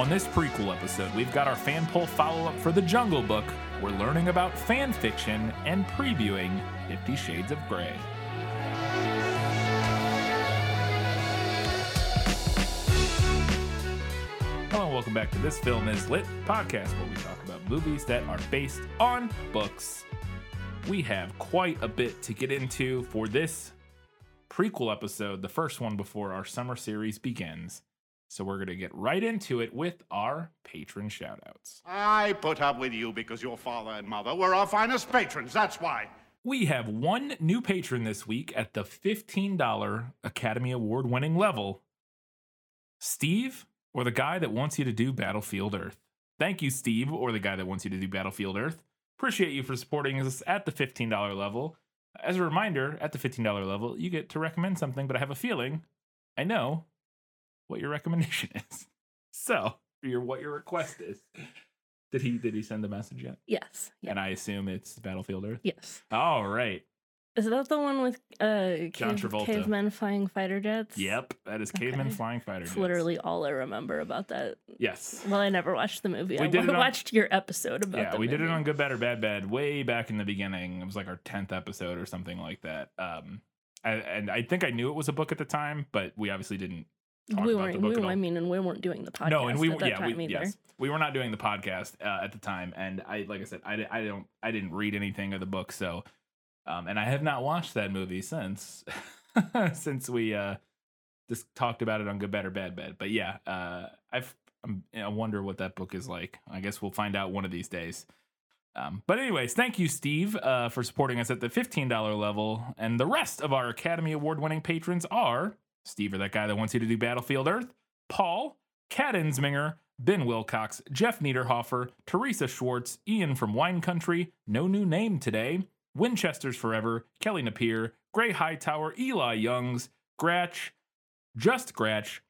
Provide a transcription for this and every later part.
On this prequel episode, we've got our fan poll follow up for The Jungle Book. We're learning about fan fiction and previewing Fifty Shades of Grey. Hello, and welcome back to This Film is Lit podcast, where we talk about movies that are based on books. We have quite a bit to get into for this prequel episode, the first one before our summer series begins. So we're going to get right into it with our patron shoutouts. I put up with you because your father and mother were our finest patrons. That's why. We have one new patron this week at the $15 Academy Award winning level Steve, or the guy that wants you to do Battlefield Earth. Thank you, Steve, or the guy that wants you to do Battlefield Earth. Appreciate you for supporting us at the $15 level. As a reminder, at the $15 level, you get to recommend something, but I have a feeling I know what your recommendation is. So, your what your request is. Did he did he send the message yet? Yes. Yeah. And I assume it's Battlefield Earth. Yes. All right. Is that the one with uh John cave, Travolta. cavemen flying fighter jets? Yep, that is Caveman Okay. Flying Fighter. Jets. literally all I remember about that. Yes. Well, I never watched the movie. We I did it on- watched your episode about Yeah, we did it on Good Bad or Bad Bad way back in the beginning. It was like our tenth episode or something like that. Um, I, and I think I knew it was a book at the time, but we obviously didn't. We weren't. We. I mean, and we weren't doing the podcast no, and we at that yeah time we either. yes we were not doing the podcast uh, at the time, and I like I said I, I don't I didn't read anything of the book, so um, and I have not watched that movie since since we uh just talked about it on Good Bad or Bad Bad. But yeah, uh, I've I'm, I wonder what that book is like. I guess we'll find out one of these days. Um, but anyways, thank you, Steve, uh, for supporting us at the fifteen dollar level, and the rest of our Academy Award winning patrons are Steve, or that guy that wants you to do Battlefield Earth, Paul, Kat Ben Wilcox, Jeff Niederhofer, Teresa Schwartz, Ian from Wine Country, no new name today, Winchester's Forever, Kelly Napier, Gray Hightower, Eli Youngs, Gratch, Just Gratch.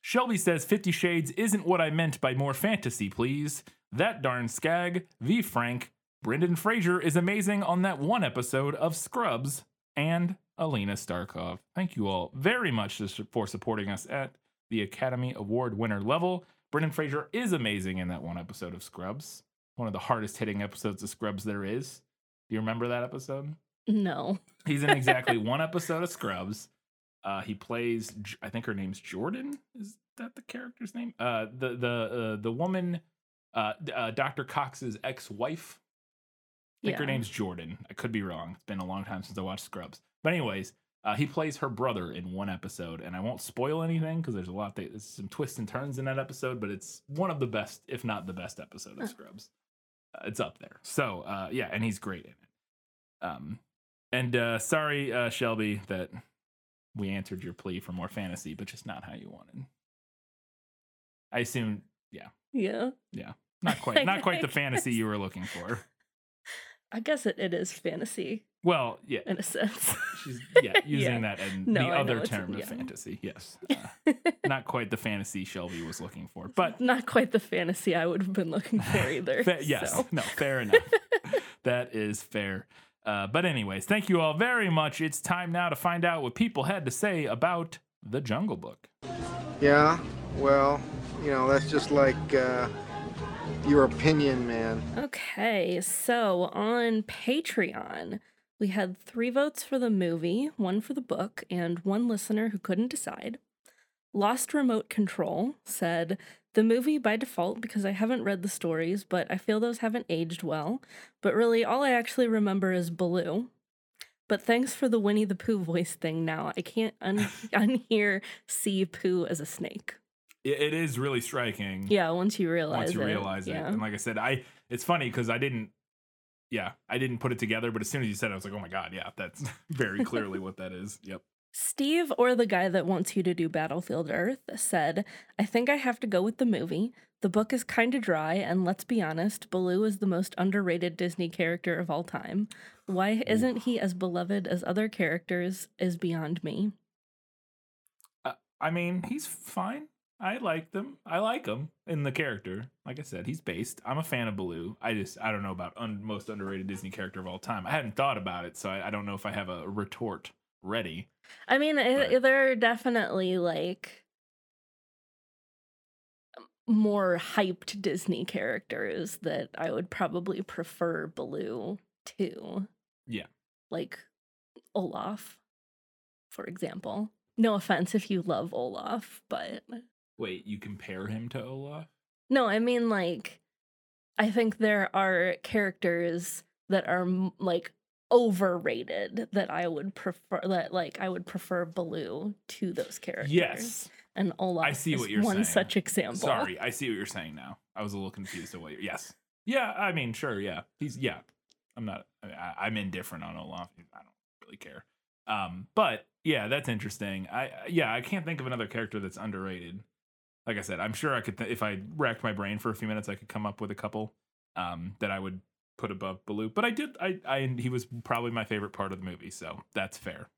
Shelby says Fifty Shades isn't what I meant by more fantasy, please. That darn skag, V Frank, Brendan Fraser is amazing on that one episode of Scrubs, and Alina Starkov. Thank you all very much for supporting us at the Academy Award winner level. Brendan Fraser is amazing in that one episode of Scrubs. One of the hardest hitting episodes of Scrubs there is. Do you remember that episode? No. He's in exactly one episode of Scrubs. Uh, he plays, I think her name's Jordan. Is that the character's name? Uh, the the uh, the woman, uh, uh, Dr. Cox's ex-wife. I think her name's Jordan. I could be wrong. It's been a long time since I watched Scrubs. But anyways, uh, he plays her brother in one episode, and I won't spoil anything because there's a lot. That, there's some twists and turns in that episode, but it's one of the best, if not the best, episode of Scrubs. Uh, it's up there. So uh, yeah, and he's great in it. Um, and uh, sorry, uh, Shelby, that we answered your plea for more fantasy, but just not how you wanted. I assume, yeah, yeah, Yeah. not quite, not quite the fantasy you were looking for. I guess it, it is fantasy Well, yeah, in a sense. she's yeah using Yeah. that in No, the I other it's- term of yeah. fantasy. Yes, uh, not quite the fantasy Shelby was looking for, but Not quite the fantasy I would have been looking for either. Fa- yes, so. no, fair enough. that is fair. Uh, but anyways, thank you all very much. It's time now to find out what people had to say about the Jungle Book. Yeah, well, you know, that's just like uh, your opinion, man. Okay, so on Patreon, we had three votes for the movie, one for the book, and one listener who couldn't decide. Lost Remote Control said, The movie by default because I haven't read the stories, but I feel those haven't aged well. But really, all I actually remember is Baloo. But thanks for the Winnie the Pooh voice thing now. I can't un- unhear see Pooh as a snake. It, is really striking. Yeah, once you realize it. once you it. realize it, yeah. and like I said, I it's funny because I didn't. Yeah, I didn't put it together, but as soon as you said it, I was like, "Oh my god, yeah, that's very clearly what that is." Yep. Steve, or the guy that wants you to do Battlefield Earth, said, I think I have to go with the movie. The book is kind of dry, and let's be honest, Baloo is the most underrated Disney character of all time. Why isn't he as beloved as other characters is beyond me. Uh, I mean, he's fine. I like them. I like him in the character. Like I said, he's based. I'm a fan of Baloo. I just I don't know about un- most underrated Disney character of all time. I hadn't thought about it, so I, I don't know if I have a retort ready. I mean, But- they're definitely like more hyped Disney characters that I would probably prefer Baloo to. Yeah. Like Olaf, for example. No offense if you love Olaf, but Wait, you compare him to Olaf? no, I mean like I think there are characters that are like overrated that I would prefer that like I would prefer Baloo to those characters. Yes. And Olaf I see is what you're one saying. such example. Sorry, I see what you're saying now. I was a little confused at what you're. Yes. Yeah, I mean, sure, yeah. He's yeah. I'm not. I, I'm indifferent on Olaf. I don't really care. Um, but yeah, that's interesting. I yeah, I can't think of another character that's underrated. Like I said, I'm sure I could th- if I racked my brain for a few minutes, I could come up with a couple um, that I would put above Baloo. But I did. I I he was probably my favorite part of the movie, so that's fair.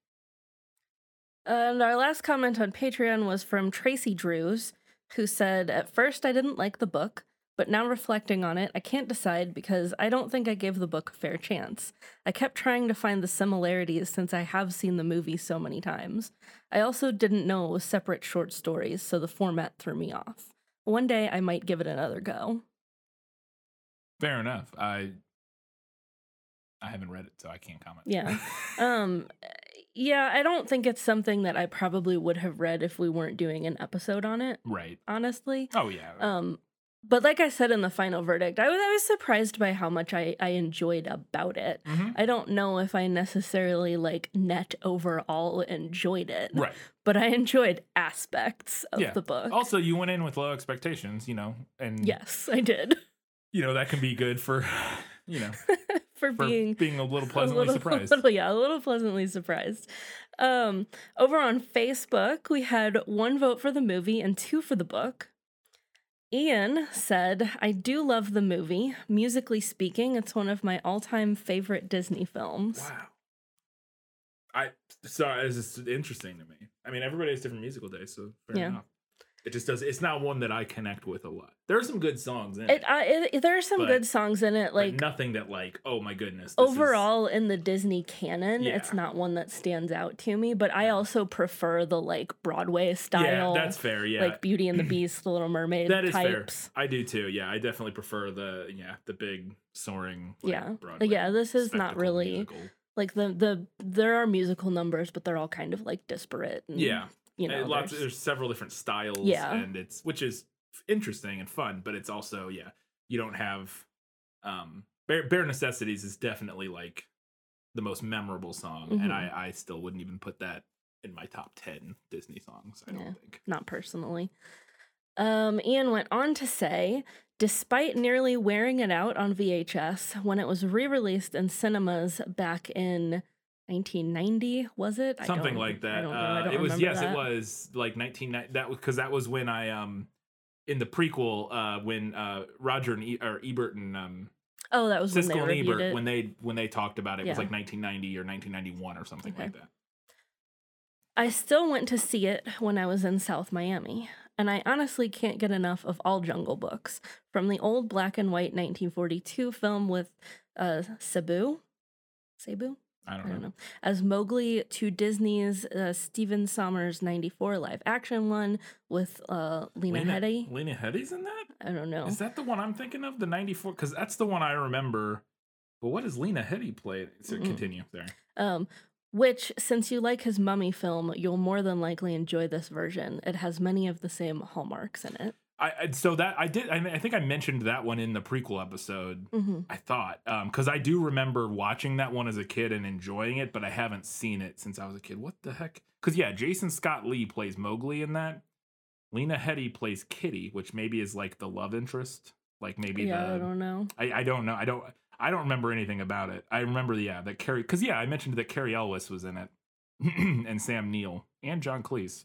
And our last comment on Patreon was from Tracy Drews, who said, At first, I didn't like the book, but now reflecting on it, I can't decide because I don't think I gave the book a fair chance. I kept trying to find the similarities since I have seen the movie so many times. I also didn't know it was separate short stories, so the format threw me off. One day, I might give it another go. Fair enough. I I haven't read it, so I can't comment. Yeah. Um, yeah, I don't think it's something that I probably would have read if we weren't doing an episode on it, right. honestly. Oh yeah. Um, but like I said in the final verdict, I was I was surprised by how much I I enjoyed about it. Mhm. I don't know if I necessarily like net overall enjoyed it, Right. but I enjoyed aspects of Yeah. the book. Also, you went in with low expectations, you know, and yes, I did you know that can be good for, you know, for, for being being, a little a pleasantly little- surprised. a little- yeah, a little pleasantly surprised. Um, over on Facebook, we had one vote for the movie and two for the book. Ian said, I do love the movie. Musically speaking, it's one of my all time favorite Disney films. Wow. I sorry, it's just interesting to me. I mean, everybody has different musical days, so fair Yeah. enough. It just does. It's not one that I connect with a lot. There are some good songs in it, It, uh, it, there are some But- good songs in it. Like nothing that like, oh my goodness. this is- overall, in the Disney canon, it's not one that stands out to me. But I also prefer the like Broadway style, yeah, that's fair. Yeah, like Beauty and the Beast, The Little Mermaid that is types. fair. I do too. Yeah, I definitely prefer the yeah the big soaring. Like, Yeah. Broadway Yeah, this is not really- musical. like the the there are musical numbers but they're all kind of like disparate and, Yeah, you know And lots. there's- There's several different styles. Yeah. and it's which is interesting and fun, but it's also yeah, you don't have um bare, bare necessities is definitely like the most memorable song, Mhm. and I I still wouldn't even put that in my top ten Disney songs. I don't think. not personally um ian went on to say despite nearly wearing it out on vhs when it was re-released in cinemas back in 1990 was it I Something like that. don't know, I Uh, it was yes, that. it was like nineteen that was because that was when I um in the prequel uh when uh Roger and e- or Ebert and um oh that was when Siskel they and Ebert it when they when they talked about it, it was like 1990 or 1991 or something Okay. like that. I still went to see it when I was in South Miami, and I honestly can't get enough of all Jungle Books, from the old black and white 1942 film with uh, Sabu, Sabu, I don't, I don't know. know, as Mowgli to Disney's uh, Stephen Sommers 94 live action one with uh, Lena, Headey. Lena Headey's in that? I don't know. Is that the one I'm thinking of? The 94? Because that's the one I remember. But what does Lena Headey play? So Mm-mm. continue. Sorry. Um, which, since you like his mummy film, you'll more than likely enjoy this version. It has many of the same hallmarks in it. I, so that I did. I, I think I mentioned that one in the prequel episode. hmm I thought because I do remember watching that one as a kid and enjoying it, but I haven't seen it since I was a kid. What the heck? Because yeah, Jason Scott Lee plays Mowgli in that. Lena Headey plays Kitty, which maybe is like the love interest. Like maybe Yeah, the I don't know. I, I don't know. I don't. I don't remember anything about it. I remember, yeah, that Cary. Because yeah, I mentioned that Cary Elwes was in it, and Sam Neill and John Cleese.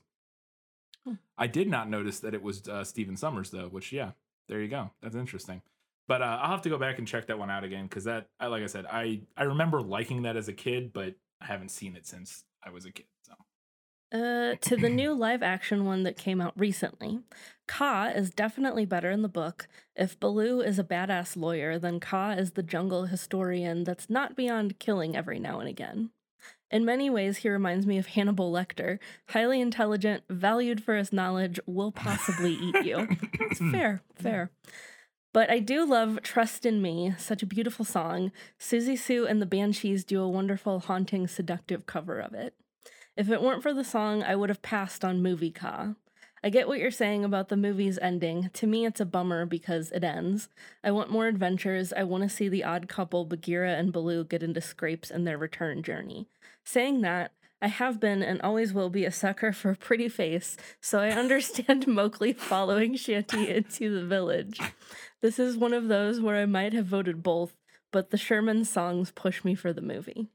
Hmm. I did not notice that it was uh, Stephen Sommers though. Which yeah, there you go. That's interesting. But uh, I'll have to go back and check that one out again because that, I like I said, I I remember liking that as a kid, but I haven't seen it since I was a kid. So Uh, to the new live action one that came out recently, Kaa is definitely better in the book. If Baloo is a badass lawyer, then Kaa is the jungle historian that's not beyond killing every now and again. In many ways, he reminds me of Hannibal Lecter. Highly intelligent, valued for his knowledge, will possibly eat you. It's fair, fair. But I do love Trust in Me, such a beautiful song. Siouxsie Sioux and the Banshees do a wonderful, haunting, seductive cover of it. If it weren't for the song, I would have passed on Movie Kaa. I get what you're saying about the movie's ending. To me, it's a bummer because it ends. I want more adventures. I want to see the odd couple, Bagheera and Baloo, get into scrapes in their return journey. Saying that, I have been and always will be a sucker for a pretty face, so I understand Mowgli following Shanti into the village. This is one of those where I might have voted both, but the Sherman songs push me for the movie.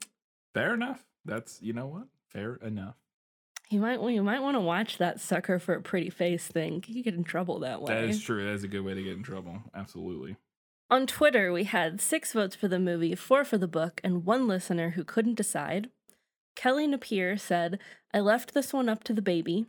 Fair enough. That's you know what? Fair enough. You might you might want to watch that sucker for a pretty face thing. You get in trouble that way. That is true. That is a good way to get in trouble. Absolutely. On Twitter, we had six votes for the movie, four for the book, and one listener who couldn't decide. Kelly Napier said, I left this one up to the baby.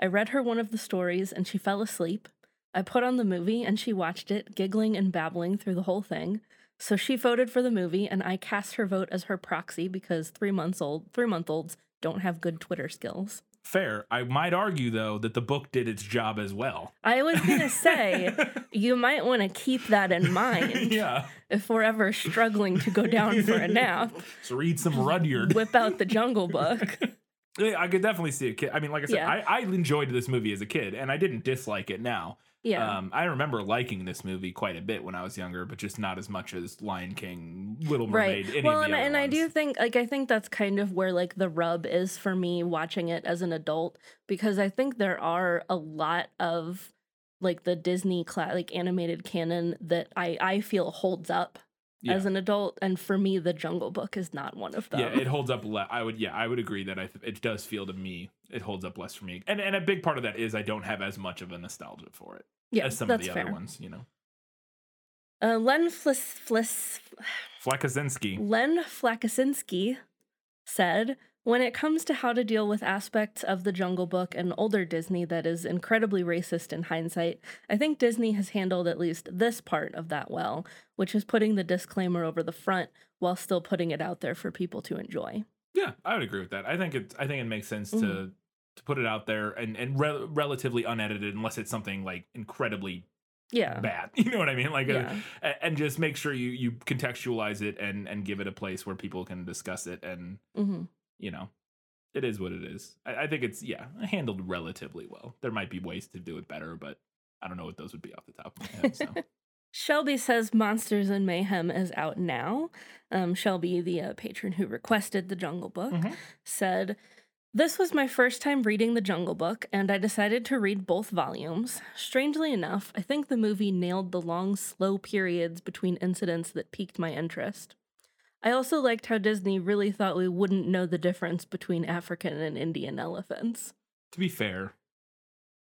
I read her one of the stories and she fell asleep. I put on the movie and she watched it, giggling and babbling through the whole thing. So she voted for the movie and I cast her vote as her proxy because three months old three month olds don't have good Twitter skills. Fair. I might argue though that the book did its job as well. I was gonna say you might want to keep that in mind yeah. if we're ever struggling to go down for a nap. So read some Rudyard. Whip out the Jungle Book. I could definitely see a kid. I mean, like I said, Yeah. I, I enjoyed this movie as a kid, and I didn't dislike it now. Yeah. Um, I remember liking this movie quite a bit when I was younger, but just not as much as Lion King, Little right. Mermaid, any well, of and, and I do think like I think that's kind of where like the rub is for me watching it as an adult because I think there are a lot of like the Disney cla- like animated canon that I I feel holds up Yeah. as an adult and for me the Jungle Book is not one of them. Yeah, it holds up. Le- I would, yeah, I would agree that I th- it does feel to me it holds up less for me, and and a big part of that is I don't have as much of a nostalgia for it yeah, as some of the fair. other ones. You know, Uh, Len Flis Flis Flakazinski. Len Flakasinski said, When it comes to how to deal with aspects of the Jungle Book and older Disney that is incredibly racist in hindsight, I think Disney has handled at least this part of that well, which is putting the disclaimer over the front while still putting it out there for people to enjoy. Yeah, I would agree with that. I think it. I think it makes sense to Mhm. to put it out there and and re- relatively unedited, unless it's something like incredibly Yeah. bad. You know what I mean? Like, uh, Yeah. a- and just make sure you you contextualize it and and give it a place where people can discuss it. And hmm you know, it is what it is. I, I think it's yeah handled relatively well. There might be ways to do it better, but I don't know what those would be off the top of my head. So Shelby says Monsters and Mayhem is out now. Um, Shelby, the uh, patron who requested the Jungle Book, Mhm. said, This was my first time reading the Jungle Book, and I decided to read both volumes. Strangely enough, I think the movie nailed the long, slow periods between incidents that piqued my interest. I also liked how Disney really thought we wouldn't know the difference between African and Indian elephants. to be fair,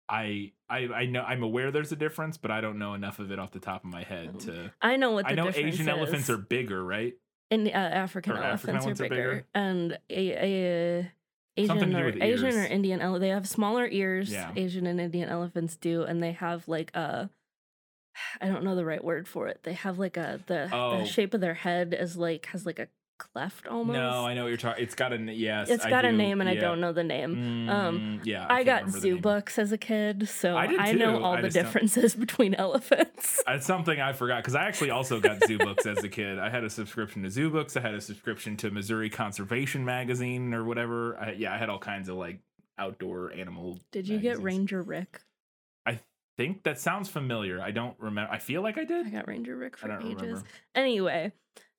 I I I know I'm aware there's a difference, but I don't know enough of it off the top of my head mm. to. I know what the I know Asian elephants are bigger, right? And uh, African Or elephants are are bigger, bigger? and a, a, uh, Asian to do or Asian or. Indian ele- they have smaller ears. Yeah. Asian and Indian elephants do, and they have like a I don't know the right word for it. They have like a the, Oh. the shape of their head is like has like a cleft almost. No, I know what you're talking. It's got a yes. It's got a name and I don't know the name. um, Mm, yeah, I, can't got zoo books as a kid, so I I, know all I the just don't- differences between elephants. It's something I forgot because I actually also got zoo books as a kid. I had a subscription to zoo books. I had a subscription to Missouri Conservation Magazine or whatever. I, yeah, I had all kinds of like outdoor animal. Did you get. Ranger Rick? I think that sounds familiar. I don't remember. I feel like I did. I got Ranger Rick for ages. remember. Anyway,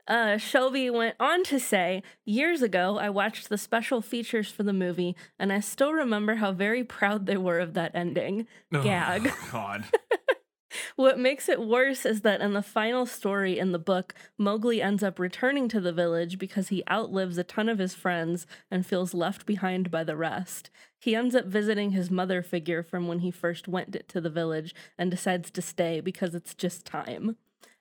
uh, Shelby went on to say, Years ago, I watched the special features for the movie, and I still remember how very proud they were of that ending. Gag. Oh, God. What makes it worse is that in the final story in the book, Mowgli ends up returning to the village because he outlives a ton of his friends and feels left behind by the rest. He ends up visiting his mother figure from when he first went to the village and decides to stay because it's just time.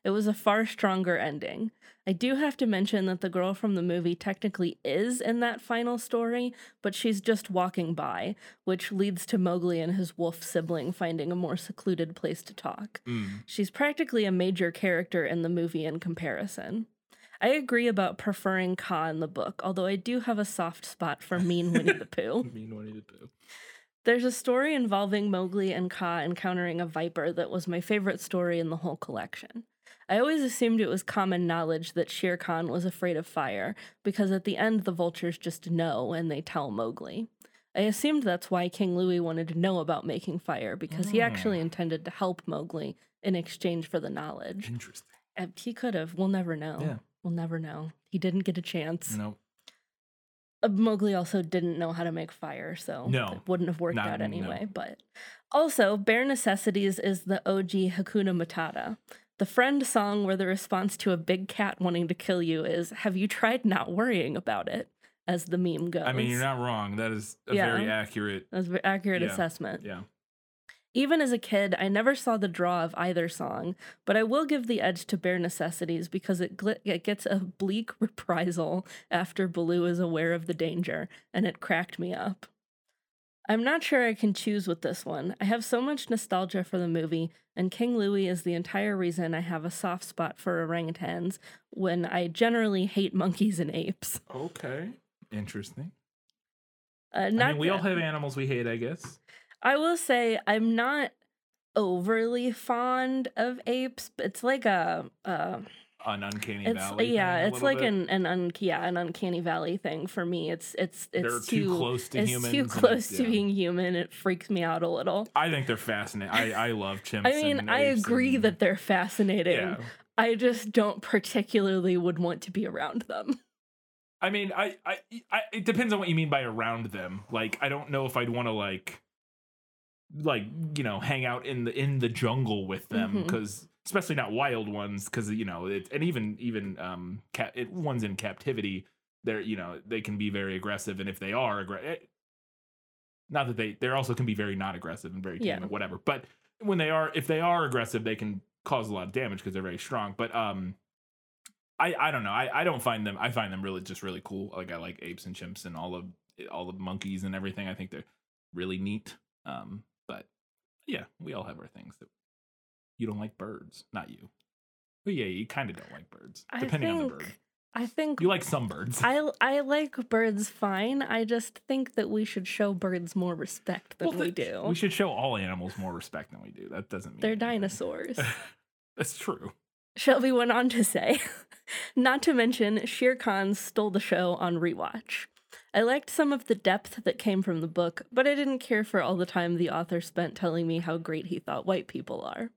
It was a far stronger ending. I do have to mention that the girl from the movie technically is in that final story, but she's just walking by, which leads to Mowgli and his wolf sibling finding a more secluded place to talk. Mm. She's practically a major character in the movie in comparison. I agree about preferring Kaa in the book, although I do have a soft spot for mean Winnie the Pooh. mean Winnie the Pooh. There's a story involving Mowgli and Kaa encountering a viper that was my favorite story in the whole collection. I always assumed it was common knowledge that Shere Khan was afraid of fire, because at the end the vultures just know and they tell Mowgli. I assumed that's why King Louis wanted to know about making fire, because he actually Mm. intended to help Mowgli in exchange for the knowledge. Interesting. Uh, He could have. We'll never know. Yeah. We'll never know. He didn't get a chance. No. Uh, Mowgli also didn't know how to make fire, so No. it wouldn't have worked Not- out no. anyway. But also, Bare Necessities is the OG Hakuna Matata. The friend song where the response to a big cat wanting to kill you is, Have you tried not worrying about it? As the meme goes. I mean, you're not wrong. That is a Yeah. very accurate. That's an accurate Yeah. assessment. Yeah. Even as a kid, I never saw the draw of either song, but I will give the edge to Bare Necessities because it, gl- it gets a bleak reprisal after Baloo is aware of the danger, and it cracked me up. I'm not sure I can choose with this one. I have so much nostalgia for the movie, and King Louis is the entire reason I have a soft spot for orangutans when I generally hate monkeys and apes. Okay. Interesting. Uh, not I mean, we all have animals we hate, I guess. I will say I'm not overly fond of apes. It's like a, uh, An uncanny it's uh, valley. yeah, it's like bit. an an un, yeah an uncanny valley thing for me. It's it's it's They're too close to it's humans too close to yeah. being human. It freaks me out a little. I think they're fascinating. I I love chimps. I mean, I agree and- that they're fascinating. Yeah. I just don't particularly would want to be around them. I mean, I, I, I, it depends on what you mean by around them. Like, I don't know if I'd want to like, like you know, hang out in the in the jungle with them mm-hmm. because, especially not wild ones, because you know, it, and even even um, cat it, ones in captivity, they're you know they can be very aggressive, and if they are aggressive, not that they they also can be very not aggressive and very tame Yeah. and whatever, but when they are if they are aggressive, they can cause a lot of damage because they're very strong. But um, I I don't know. I I don't find them. I find them really just really cool. Like I like apes and chimps and all of all of monkeys and everything. I think they're really neat. Um, but yeah, we all have our things that you don't like birds. Not you. But yeah, you kind of don't like birds, depending on the bird. I think You like some birds. I I like birds fine. I just think that we should show birds more respect than Well, we do. We should show all animals more respect than we do. That doesn't mean They're anything. dinosaurs. That's true. Shelby went on to say, not to mention, Shere Khan stole the show on rewatch. I liked some of the depth that came from the book, but I didn't care for all the time the author spent telling me how great he thought white people are.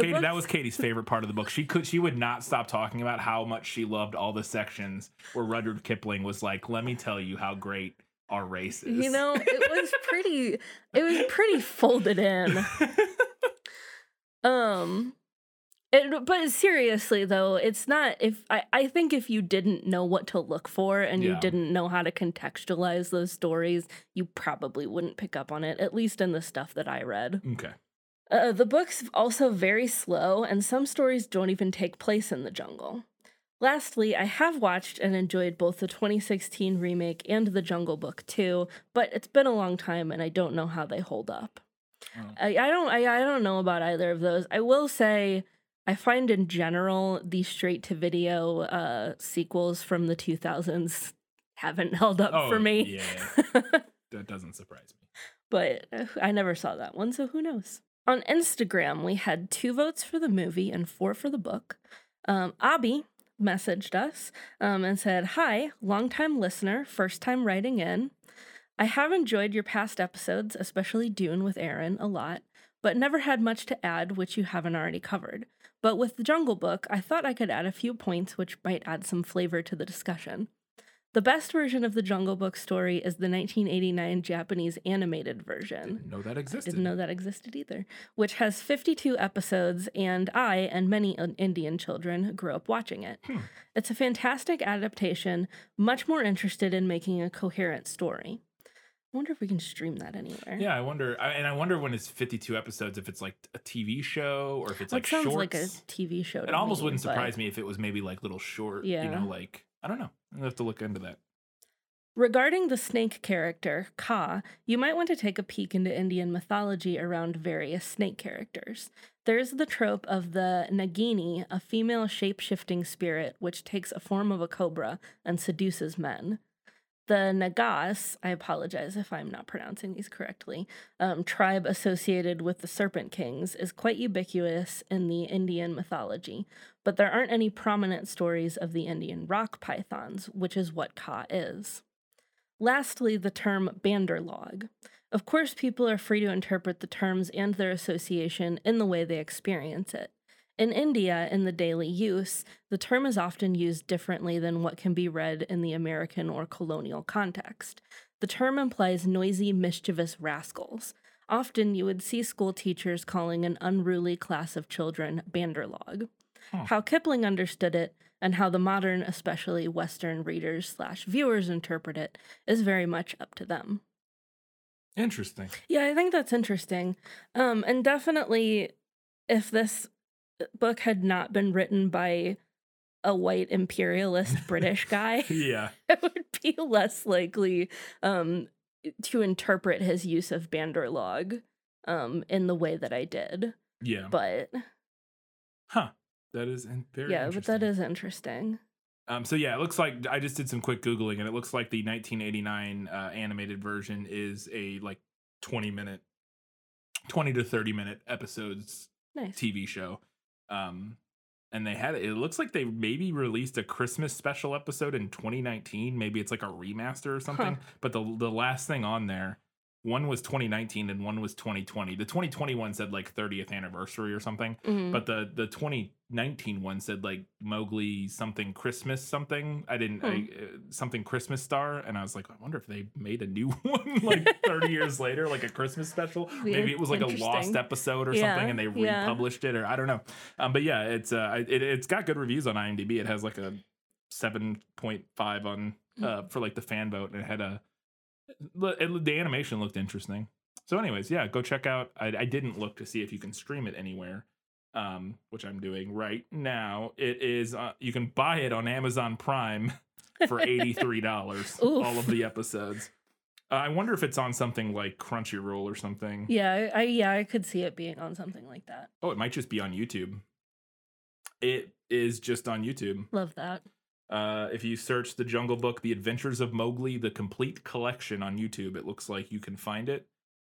Katie, that was Katie's favorite part of the book. She could she would not stop talking about how much she loved all the sections where Rudyard Kipling was like, "Let me tell you how great our race is." You know, it was pretty. It was pretty folded in. Um, it, but seriously though, it's not. If I, I think if you didn't know what to look for and you Yeah. didn't know how to contextualize those stories, you probably wouldn't pick up on it. At least in the stuff that I read. okay. Uh, the book's also very slow, and some stories don't even take place in the jungle. Lastly, I have watched and enjoyed both the 2016 remake and the Jungle Book too, but it's been a long time and I don't know how they hold up. Oh. I, I don't I, I don't know about either of those. I will say I find in general the straight to video uh sequels from the 2000s haven't held up for Oh, me. Yeah, that doesn't surprise me. but uh, I never saw that one, so who knows? On Instagram, we had two votes for the movie and four for the book. Um, Abby messaged us um, and said, Hi, longtime listener, first time writing in. I have enjoyed your past episodes, especially Dune with Aaron, a lot, but never had much to add, which you haven't already covered. But with the Jungle Book, I thought I could add a few points which might add some flavor to the discussion. The best version of the Jungle Book story is the 1989 Japanese animated version. Didn't know that existed. Didn't know that existed either. Which has 52 episodes, and I and many Indian children grew up watching it. Hmm. It's a fantastic adaptation, much more interested in making a coherent story. I wonder if we can stream that anywhere. Yeah, I wonder, I- and I wonder when it's 52 episodes, if it's like a TV show or if it's Well, like it sounds shorts. like a TV show. it almost wouldn't surprise me if it was maybe like little short. yeah. You know, like I don't know. I'll have to look into that. Regarding the snake character, Kaa, you might want to take a peek into Indian mythology around various snake characters. there's the trope of the Nagini, a female shape shifting spirit which takes a form of a cobra and seduces men. The Nagas, I apologize if I'm not pronouncing these correctly, um, tribe associated with the Serpent Kings is quite ubiquitous in the Indian mythology, but there aren't any prominent stories of the Indian rock pythons, which is what Kaa is. Lastly, the term Banderlog. Of course, people are free to interpret the terms and their association in the way they experience it. In India, in the daily use, the term is often used differently than what can be read in the American or colonial context. The term implies noisy, mischievous rascals. Often you would see school teachers calling an unruly class of children Banderlog. Huh. How Kipling understood it and how the modern, especially Western readers slash viewers interpret it is very much up to them. Interesting. Yeah, I think that's interesting. Um, and definitely, if this book had not been written by a white imperialist British guy, Yeah. it would be less likely um, to interpret his use of Banderlog um, in the way that I did. Yeah. But huh. That is in- very yeah, but that interesting. interesting. Um, so yeah, it looks like I just did some quick googling, and it looks like the 1989 uh, animated version is a like 20 minute, 20 to 30 minute episodes Nice. TV show. Um, and they had it looks like they maybe released a Christmas special episode in 2019. Maybe it's like a remaster or something. But the the last thing on there, one was 2019 and one was 2020. The 2020 one said like 30th anniversary or something. Mhm. But the the 2019 one said like Mowgli something Christmas something. I didn't I, Hmm. uh, something Christmas star, and I was like, I wonder if they made a new one like 30 years later, like a Christmas special. Be Maybe it was like a lost episode or Yeah, something, and they yeah. republished it, or I don't know. Um, but yeah, it's uh, it, it's got good reviews on IMDb. It has like a 7.5 on Hmm. uh for like the fan vote, and it had a it, the animation looked interesting. So, anyways, yeah, go check out. I, I didn't look to see if you can stream it anywhere, um, which I'm doing right now. It is uh, you can buy it on Amazon Prime for eighty three dollars. All of the episodes. Uh, I wonder if it's on something like Crunchyroll or something. Yeah, I, I yeah, I could see it being on something like that. Oh, it might just be on YouTube. It is just on YouTube. Love that. Uh, if you search the Jungle Book, The Adventures of Mowgli, the complete collection on YouTube, it looks like you can find it,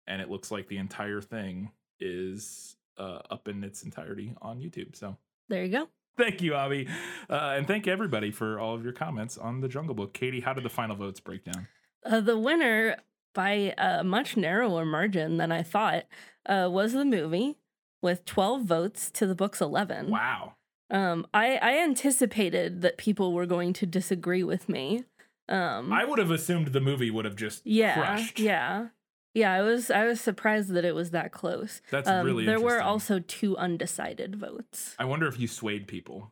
and it looks like the entire thing is uh, up in its entirety on YouTube. So There you go. thank you, Avi, uh, and thank everybody for all of your comments on the Jungle Book. Katie, how did the final votes break down? Uh, the winner by a much narrower margin than I thought uh, was the movie with 12 votes to the book's 11. Wow. Um, I, I anticipated that people were going to disagree with me. Um, I would have assumed the movie would have just yeah, crushed. yeah, yeah. I was I was surprised that it was that close. That's Um, really there were also two undecided votes. I wonder if you swayed people.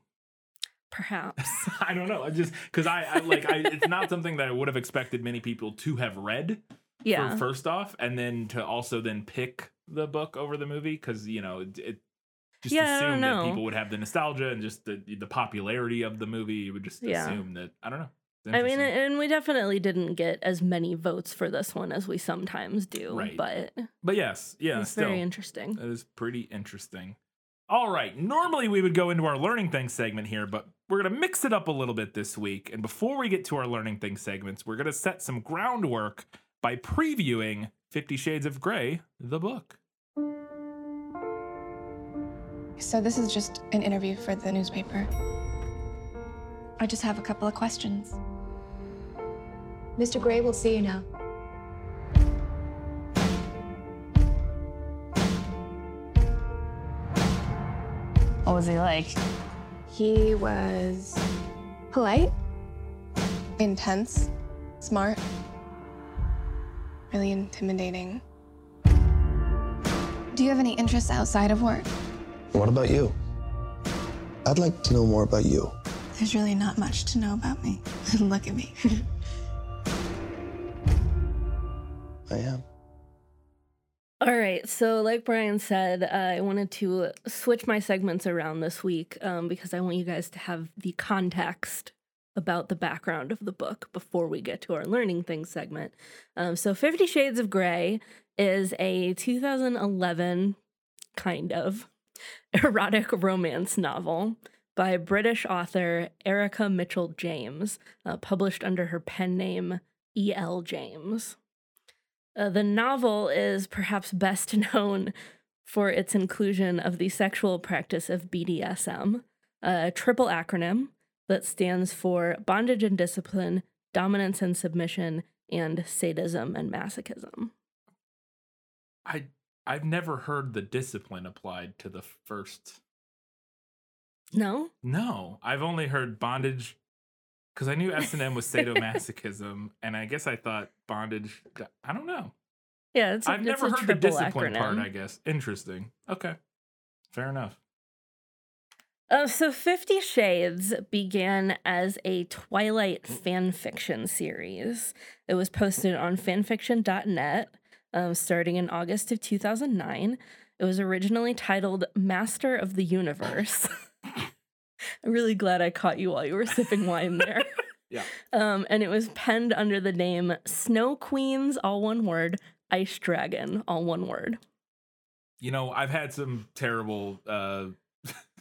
Perhaps. I don't know. I just because I, I like I, it's not something that I would have expected many people to have read. yeah. For first off, and then to also then pick the book over the movie because you know it, it just Yeah, I don't assumed that people would have the nostalgia and just the the popularity of the movie. You would just Yeah. assume that I don't know. I mean, and we definitely didn't get as many votes for this one as we sometimes do, Right. but but yes, yeah, it's still very interesting. That is pretty interesting. All right. Normally we would go into our learning things segment here, but we're going to mix it up a little bit this week. And before we get to our learning things segments, we're going to set some groundwork by previewing 50 Shades of Grey, the book. So this is just an interview for the newspaper. I just have a couple of questions. Mr. Gray will see you now. What was he like? He was polite. Intense, smart, really intimidating. Do you have any interests outside of work? What about you? I'd like to know more about you. There's really not much to know about me. Look at me. I am. All right. So, like Brian said, uh, I wanted to switch my segments around this week um, because I want you guys to have the context about the background of the book before we get to our learning things segment. Um, so, Fifty Shades of Grey is a 2011 kind of erotic romance novel by British author Erika Mitchell James, uh, published under her pen name E.L. James. Uh, the novel is perhaps best known for its inclusion of the sexual practice of BDSM, a triple acronym that stands for bondage and discipline, dominance and submission, and sadism and masochism. I I've never heard the discipline applied to the first. No? No, I've only heard bondage because I knew S and M was sadomasochism, and I guess I thought bondage. I don't know. Yeah, it's a, I've it's never heard the discipline part. I guess interesting. Okay, fair enough. Uh, so Fifty Shades began as a Twilight fan fiction series. It was posted on fanfiction.net um, starting in August of 2009. It was originally titled Master of the Universe. I'm really glad I caught you while you were sipping wine there. Yeah. Um, and it was penned under the name Snow Queens, all one word, Ice Dragon, all one word. You know, I've had some terrible uh,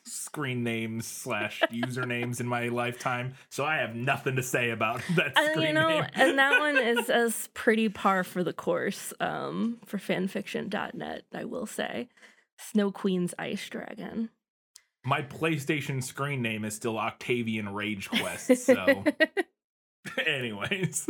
screen names slash usernames in my lifetime, so I have nothing to say about that And you know, name. and that one is as pretty par for the course um, for fanfiction.net, I will say. Snow Queen's Ice Dragon. my PlayStation screen name is still Octavian Rage Quest. So, anyways,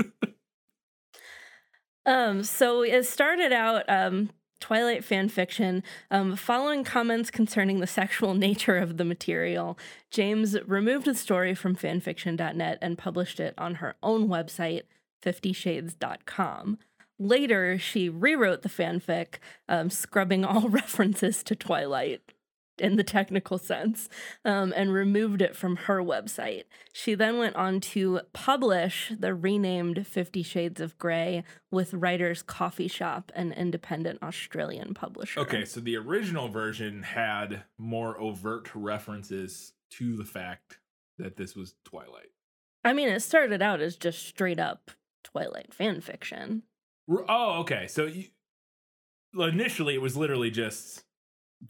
um, so it started out um, Twilight fan fiction. Um, following comments concerning the sexual nature of the material, James removed the story from fanfiction.net and published it on her own website, FiftyShades.com. Later, she rewrote the fanfic, um, scrubbing all references to Twilight in the technical sense, um, and removed it from her website. She then went on to publish the renamed Fifty Shades of Grey with Writers Coffee Shop, an independent Australian publisher. okay, so the original version had more overt references to the fact that this was Twilight. I mean, it started out as just straight up Twilight fan fiction. Oh, okay. So you, initially, it was literally just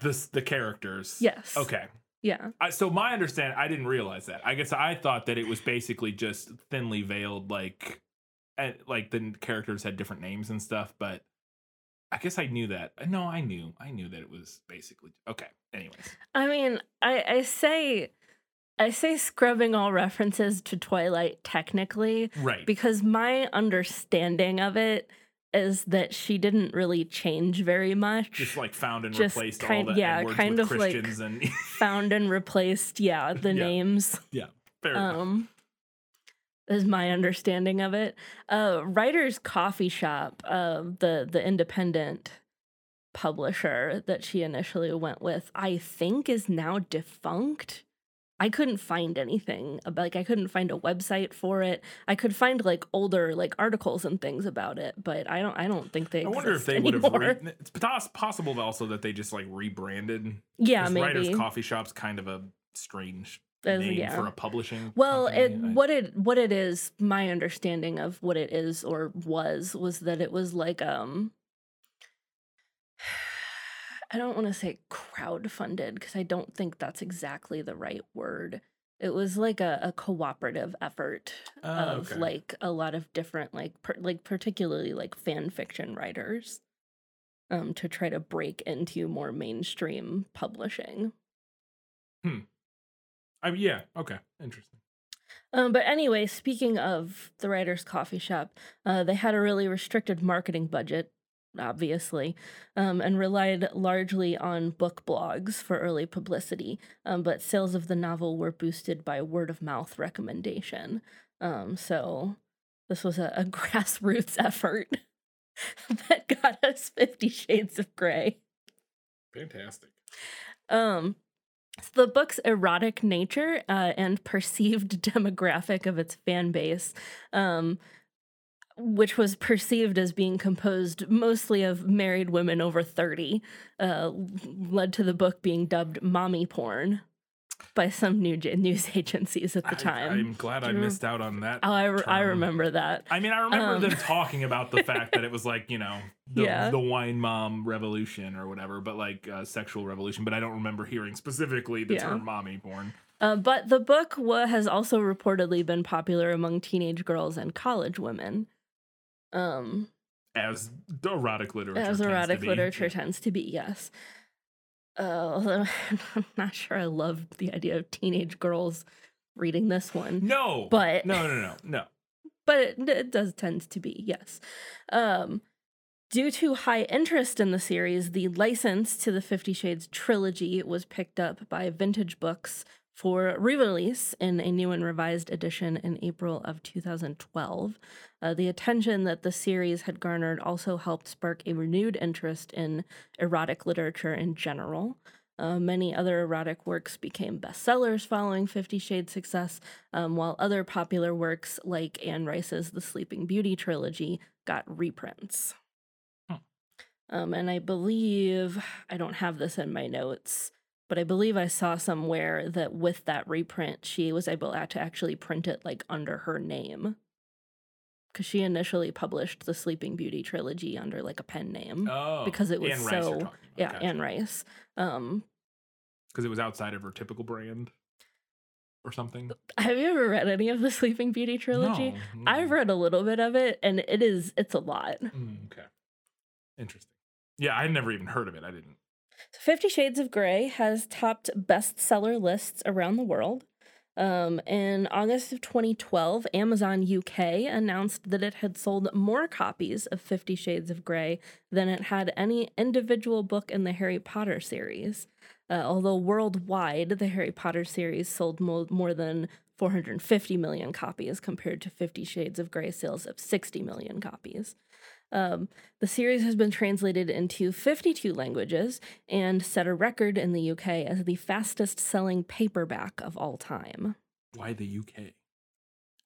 this the characters. Yes. Okay. Yeah. I, so my understand, I didn't realize that. I guess I thought that it was basically just thinly veiled, like, and, like the characters had different names and stuff. But I guess I knew that. No, I knew, I knew that it was basically okay. Anyways, I mean, I, I say I say scrubbing all references to Twilight technically right? because my understanding of it is that she didn't really change very much. just like found and just replaced kind- all the yeah, kind with of like- and found and replaced, yeah, the Yeah. names. Yeah, fair enough. Um is my understanding of it. Uh Writer's Coffee Shop, uh the the independent publisher that she initially went with, I think is now defunct. I couldn't find anything about like I couldn't find a website for it. I could find like older like articles and things about it, but I don't I don't think they I wonder if they would have. Re- it's pos- possible also that they just like rebranded. yeah, maybe. Writers Coffee Shop's kind of a strange As- name yeah. for a publishing. Well, it. I- what it what it is, my understanding of what it is or was was that it was like um I don't want to say crowdfunded because I don't think that's exactly the right word. It was like a, a cooperative effort Oh, of okay. like a lot of different like per, like particularly like fan fiction writers um to try to break into more mainstream publishing. Hmm. I mean, yeah. Okay. Interesting. Um, but anyway, speaking of the writer's coffee shop, uh, they had a really restricted marketing budget, obviously, um, and relied largely on book blogs for early publicity. Um, but sales of the novel were boosted by word of mouth recommendation. Um, so this was a, a grassroots effort that got us Fifty Shades of Grey. Fantastic. Um, so the book's erotic nature uh, and perceived demographic of its fan base, um, which was perceived as being composed mostly of married women over 30, uh, led to the book being dubbed mommy porn. by some new news agencies at the time. I, am glad I missed out on that. Oh, I, re- I remember that. I mean, I remember Um, them talking about the fact that it was like you know the, Yeah. the wine mom revolution or whatever, but like uh, sexual revolution. But I don't remember hearing specifically the Yeah. term mommy porn. Uh, but the book wa- has also reportedly been popular among teenage girls and college women. Um, As erotic literature, as tends to erotic be. literature tends to be, yes. Uh, although I'm not sure I love the idea of teenage girls reading this one. No, But- no, no, no, no. but it, it does tend to be yes um due to high interest in the series the license to the 50 shades trilogy was picked up by vintage books for re-release in a new and revised edition in april of 2012 uh, the attention that the series had garnered also helped spark a renewed interest in erotic literature in general uh, many other erotic works became bestsellers following Fifty Shades' success, um, while other popular works like Anne Rice's The Sleeping Beauty trilogy got reprints. Hmm. Um, and I believe, I don't have this in my notes, but I believe I saw somewhere that with that reprint, she was able to actually print it like under her name. Because she initially published the Sleeping Beauty trilogy under like a pen name. Oh, because it was Anne so yeah, Gotcha. Anne Rice. Um, because it was outside of her typical brand or something. Have you ever read any of the Sleeping Beauty trilogy? No, I've mm. read a little bit of it, and it is it's a lot. Mm, okay, interesting. Yeah, I'd never even heard of it. I didn't. Fifty Shades of Grey has topped bestseller lists around the world. Um, in August of 2012, Amazon UK announced that it had sold more copies of Fifty Shades of Grey than it had any individual book in the Harry Potter series. Uh, although worldwide, the Harry Potter series sold mo- more than 450 million copies compared to Fifty Shades of Grey sales of 60 million copies. Um, the series has been translated into 52 languages and set a record in the UK as the fastest selling paperback of all time. Why the UK?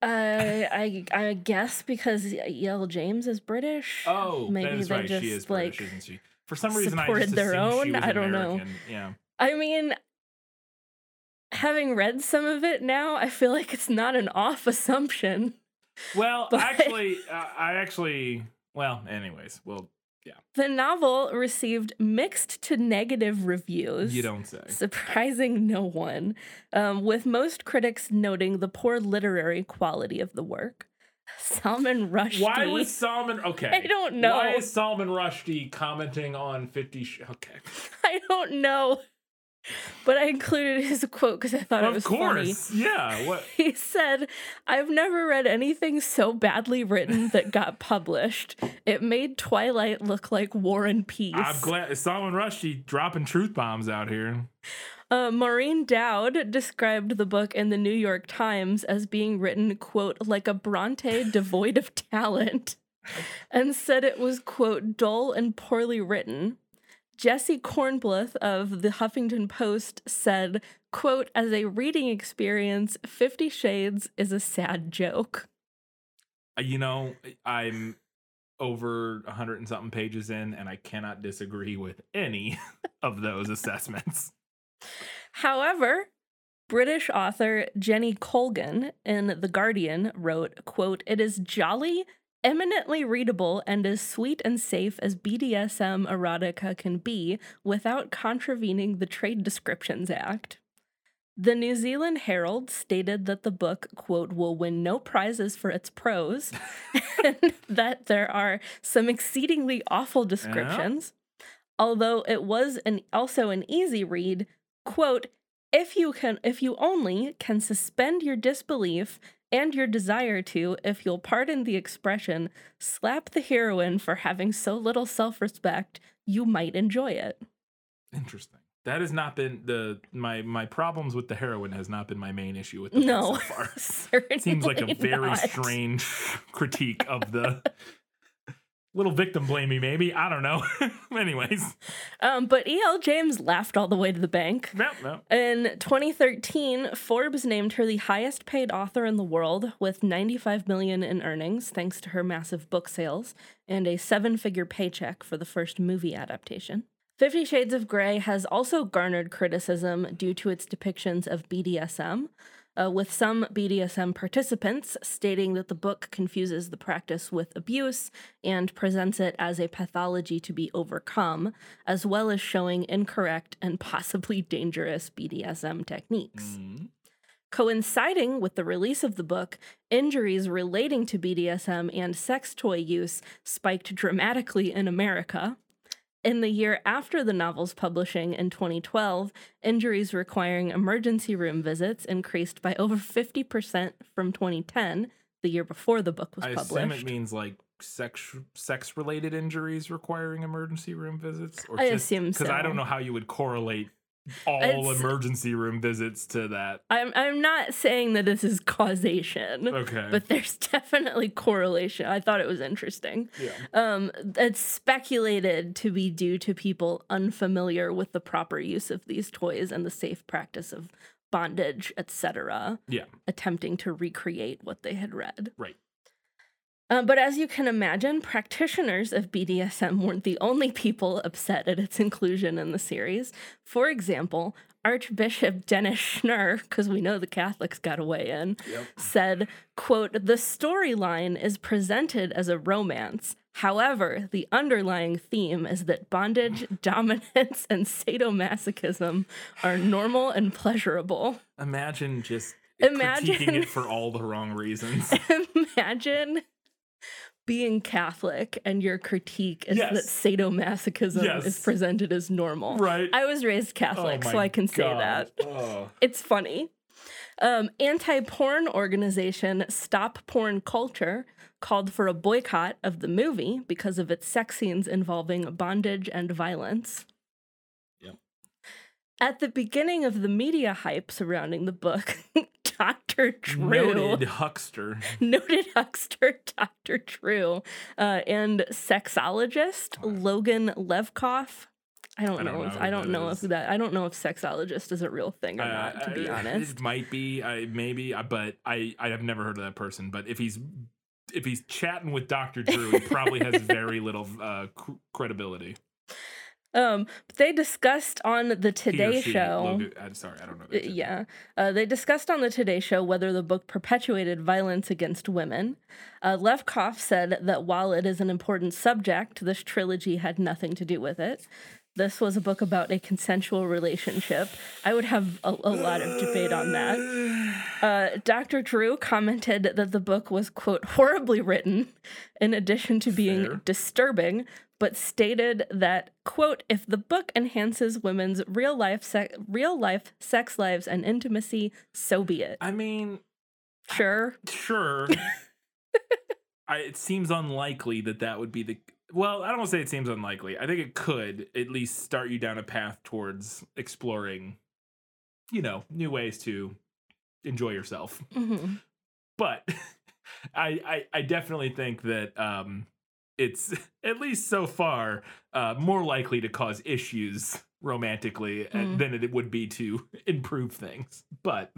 I I I guess because E.L. James is British. Oh, maybe that is they right. just she is like British, isn't she? For some reason, I supported just their own? was I don't know. American. Yeah. I mean, having read some of it now, I feel like it's not an off assumption. Well, But- actually, uh, I actually. Well, anyways, well, yeah. The novel received mixed to negative reviews. you don't say. Surprising no one, um, with most critics noting the poor literary quality of the work. Salman Rushdie. Why was Salman okay? I don't know. Why is Salman Rushdie commenting on Fifty? Sh- okay, I don't know, but I included his quote because I thought it of was funny. course, yeah. What? He said, I've never read anything so badly written that got published. It made Twilight look like War and Peace. I'm glad Salman Rushdie dropping truth bombs out here. Uh, Maureen Dowd described the book in the New York Times as being written, quote, like a Bronte devoid of talent, and said it was, quote, dull and poorly written. Jesse Kornbluth of the Huffington Post said, quote, as a reading experience, Fifty Shades is a sad joke. Uh, You know, I'm over a hundred and something pages in, and I cannot disagree with any of those assessments. However, British author Jenny Colgan in The Guardian wrote, quote, It is jolly, eminently readable, and as sweet and safe as BDSM erotica can be without contravening the Trade Descriptions Act. The New Zealand Herald stated that the book, quote, will win no prizes for its prose, and that there are some exceedingly awful descriptions. Although it was an also an easy read, quote, if you can if you only can suspend your disbelief and your desire to, if you'll pardon the expression, slap the heroine for having so little self-respect, you might enjoy it. Interesting. That has not been the my my problems with the heroine has not been my main issue with the No. so far. Seems like a very not. strange critique of the little victim blamey, maybe. I don't know. Anyways, Um, but E.L. James laughed all the way to the bank. no, no. In 2013, Forbes named her the highest paid author in the world with 95 million in earnings thanks to her massive book sales and a seven-figure paycheck for the first movie adaptation. Fifty Shades of Grey has also garnered criticism due to its depictions of BDSM, uh, with some BDSM participants stating that the book confuses the practice with abuse and presents it as a pathology to be overcome, as well as showing incorrect and possibly dangerous BDSM techniques. Coinciding with the release of the book, injuries relating to BDSM and sex toy use spiked dramatically in America. In the year after the novel's publishing in 2012, injuries requiring emergency room visits increased by over 50% from 2010, the year before the book was I published. I assume it means like sex sex related injuries requiring emergency room visits. I assume because I don't know how you would correlate all It's- emergency room visits to that. I'm, I'm not saying that this is causation. Okay. But there's definitely correlation. I thought it was interesting. Yeah. Um, it's speculated to be due to people unfamiliar with the proper use of these toys and the safe practice of bondage, etc., Yeah. attempting to recreate what they had read. Right. Uh, but as you can imagine, practitioners of BDSM weren't the only people upset at its inclusion in the series. For example, Archbishop Dennis Schnurr, because we know the Catholics got a weigh in, said, quote, the storyline is presented as a romance. However, the underlying theme is that bondage, dominance, and sadomasochism are normal and pleasurable. Imagine just Imagine- it for all the wrong reasons. Imagine being Catholic and your critique is Yes. that sadomasochism Yes. is presented as normal. Right. I was raised Catholic, Oh so I can say that. Oh. It's funny. Um, anti-porn organization Stop Porn Culture called for a boycott of the movie because of its sex scenes involving bondage and violence. Yep. At the beginning of the media hype surrounding the book, Dr. Drew Noted huckster. noted huckster Dr. Drew uh, and sexologist Logan Levkoff. I don't, I don't know. if know I don't know is. if that. I don't know if sexologist is a real thing or Uh, not. To be I- honest, it might be. I maybe, but I I have never heard of that person. But if he's if he's chatting with Doctor Drew, he probably has very little uh, cr- credibility. Um, but they discussed on the Today she, Show. I'm sorry, I don't know. Uh. Yeah. Uh, they discussed on the Today Show whether the book perpetuated violence against women. Uh, Levkoff said that while it is an important subject, this trilogy had nothing to do with it. This was a book about a consensual relationship. I would have a, a lot of debate on that. Uh, Dr. Drew commented that the book was, quote, horribly written, in addition to being Fair. disturbing, but stated that, quote, if the book enhances women's real life, se- real life sex lives and intimacy, so be it. I mean, Sure. sure. I, it seems unlikely that that would be the. Well, I don't want to say it seems unlikely. I think it could at least start you down a path towards exploring, you know, new ways to enjoy yourself. hmm But I, I, I definitely think that um, it's at least so far uh, more likely to cause issues romantically Mm. than it would be to improve things. But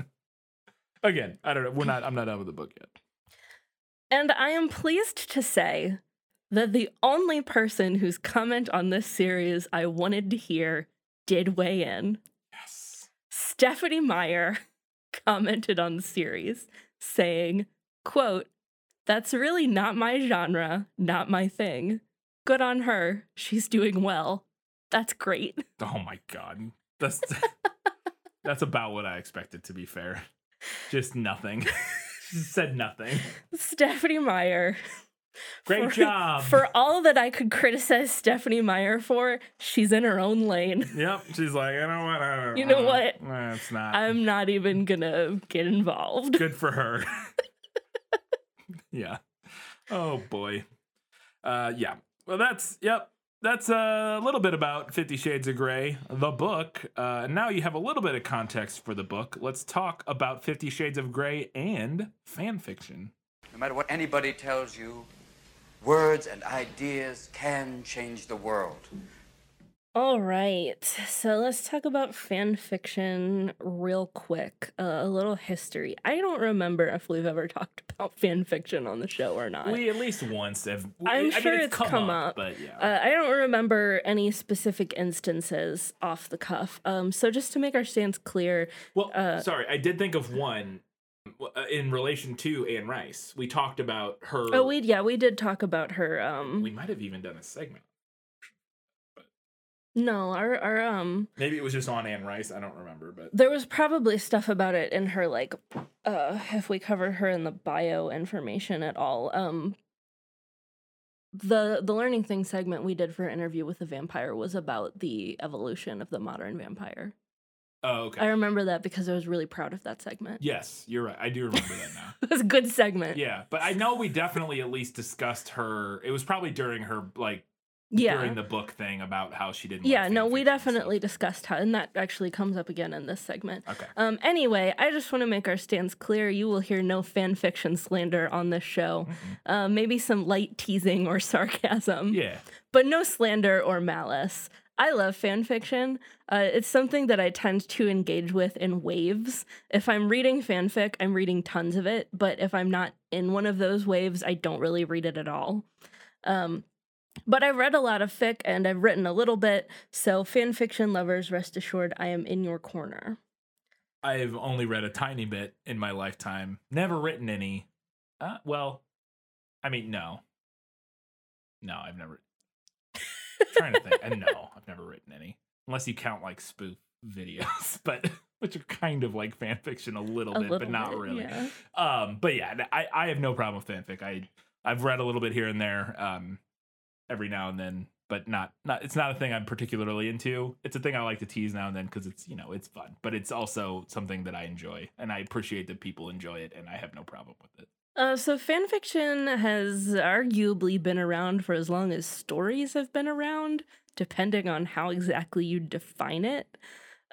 again, I don't know. We're not. I'm not done with the book yet. And I am pleased to say that the only person whose comment on this series I wanted to hear did weigh in. Yes. Stephenie Meyer commented on the series saying, quote, That's really not my genre, not my thing. Good on her. She's doing well. That's great. Oh my god. That's that's about what I expected. To be fair, just nothing. Just said nothing. Stephenie Meyer. Great for- job. For all that I could criticize Stephenie Meyer for, she's in her own lane. Yep. She's like, you know what? I don't, You know what? It's not. I'm not even gonna get involved. Good for her. Yeah. Oh boy. Uh yeah. Well that's yep. That's a little bit about 50 Shades of Grey, the book. Uh, now you have a little bit of context for the book. Let's talk about 50 Shades of Grey and fan fiction. No matter what anybody tells you, words and ideas can change the world. All right, so let's talk about fan fiction real quick. Uh, a little history. I don't remember if we've ever talked about fan fiction on the show or not. We at least once have. I'm I mean, sure it's come, up, but yeah. Uh, I don't remember any specific instances off the cuff. Um, so just to make our stance clear, well, uh, sorry, I did think of one uh, in relation to Anne Rice. We talked about her. oh, we yeah, we did talk about her. Um, we might have even done a segment. No, our our um, Maybe it was just on Anne Rice. I don't remember, but there was probably stuff about it in her like, uh, if we covered her in the bio information at all. Um, the the learning thing segment we did for interview with the vampire was about the evolution of the modern vampire. oh, okay. I remember that because I was really proud of that segment. yes, you're right. I do remember that now. It was a good segment. Yeah, but I know we definitely at least discussed her. It was probably during her like yeah. during the book thing about how she didn't. yeah, no, we definitely discussed how, and that actually comes up again in this segment. Okay. Um, anyway, I just want to make our stance clear. You will hear no fan fiction slander on this show. Uh, maybe some light teasing or sarcasm, Yeah. but no slander or malice. I love fan fiction. Uh, it's something that I tend to engage with in waves. If I'm reading fanfic, I'm reading tons of it. But if I'm not in one of those waves, I don't really read it at all. Um, but I've read a lot of fic and I've written a little bit. So, fan fiction lovers, rest assured, I am in your corner. I've only read a tiny bit in my lifetime. Never written any. Uh, well, I mean, no. No, I've never. trying to think. And no, I've never written any. Unless you count like spoof videos, but which are kind of like fan fiction a little A bit, little but not bit, really. yeah. Um, but yeah, I, I have no problem with fanfic. I I've read a little bit here and there, um, every now and then, but not not. It's not a thing I'm particularly into. It's a thing I like to tease now and then because it's you know it's fun, but it's also something that I enjoy and I appreciate that people enjoy it, and I have no problem with it. Uh, so fanfiction has arguably been around for as long as stories have been around, depending on how exactly you define it.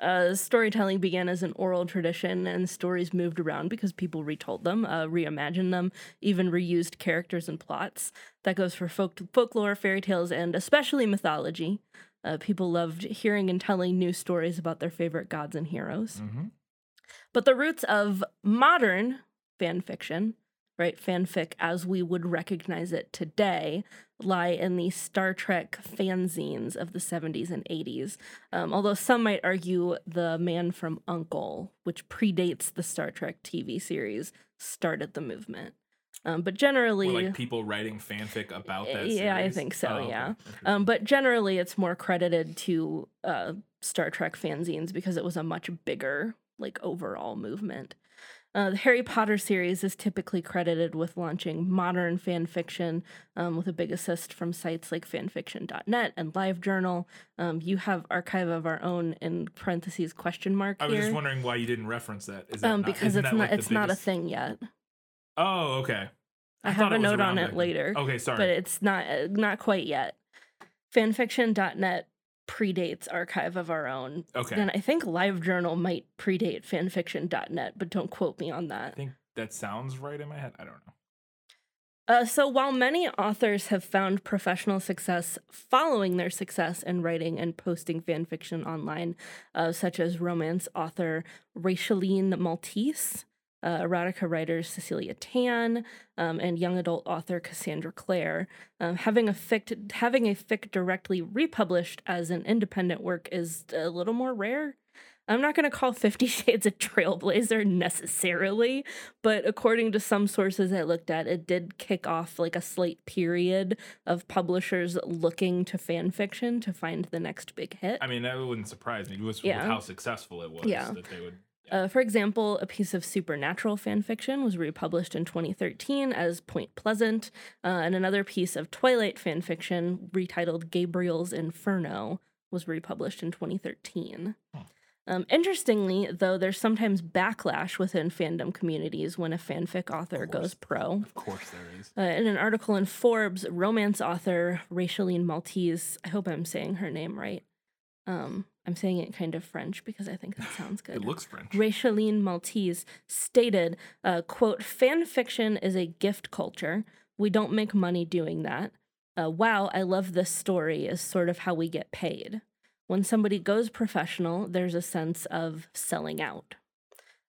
Uh, storytelling began as an oral tradition, and stories moved around because people retold them, uh, reimagined them, even reused characters and plots. That goes for folk- folklore, fairy tales, and especially mythology. Uh, people loved hearing and telling new stories about their favorite gods and heroes. Mm-hmm. But the roots of modern fan fiction, right, fanfic as we would recognize it today, lie in the Star Trek fanzines of the 70s and 80s. Um, although some might argue The Man from Uncle, which predates the Star Trek TV series, started the movement. Um, but generally, Or like people writing fanfic about that. yeah, I think so. Oh, yeah, um, but generally, it's more credited to uh, Star Trek fanzines because it was a much bigger, like overall movement. Uh, the Harry Potter series is typically credited with launching modern fan fiction, um, with a big assist from sites like fanfiction.net and LiveJournal. Um, you have Archive of Our Own in parentheses question mark I was here, just wondering why you didn't reference that. Is that um, not, because it's not like, it's not a thing yet. Oh, okay. I, thought have a note on it later. Okay, sorry. but it's not uh, not quite yet. Fanfiction.net predates Archive of Our Own. Okay. And I think LiveJournal might predate fanfiction.net, but don't quote me on that. I think that sounds right in my head. I don't know. Uh, so while many authors have found professional success following their success in writing and posting fanfiction online, uh, such as romance author Racheline Maltese, uh, erotica writer Cecilia Tan, um, and young adult author Cassandra Clare, um, having a fic having a fic directly republished as an independent work is a little more rare. I'm not going to call Fifty Shades a trailblazer necessarily, but according to some sources I looked at, it did kick off like a slight period of publishers looking to fan fiction to find the next big hit. I mean, that wouldn't surprise me. It was Yeah. with how successful it was Yeah. that they would. Uh, for example, a piece of supernatural fan fiction was republished in 2013 as Point Pleasant, uh, and another piece of Twilight fan fiction, retitled Gabriel's Inferno, was republished in 2013. Um, interestingly, though, there's sometimes backlash within fandom communities when a fanfic author goes pro. Of course, there is. Uh, in an article in Forbes, romance author Racheline Maltese, I hope I'm saying her name right. Um, I'm saying it kind of French because I think that sounds good. It looks French. Racheline Maltese stated, uh, quote, fan fiction is a gift culture. We don't make money doing that. Uh, wow, I love this story is sort of how we get paid. When somebody goes professional, there's a sense of selling out.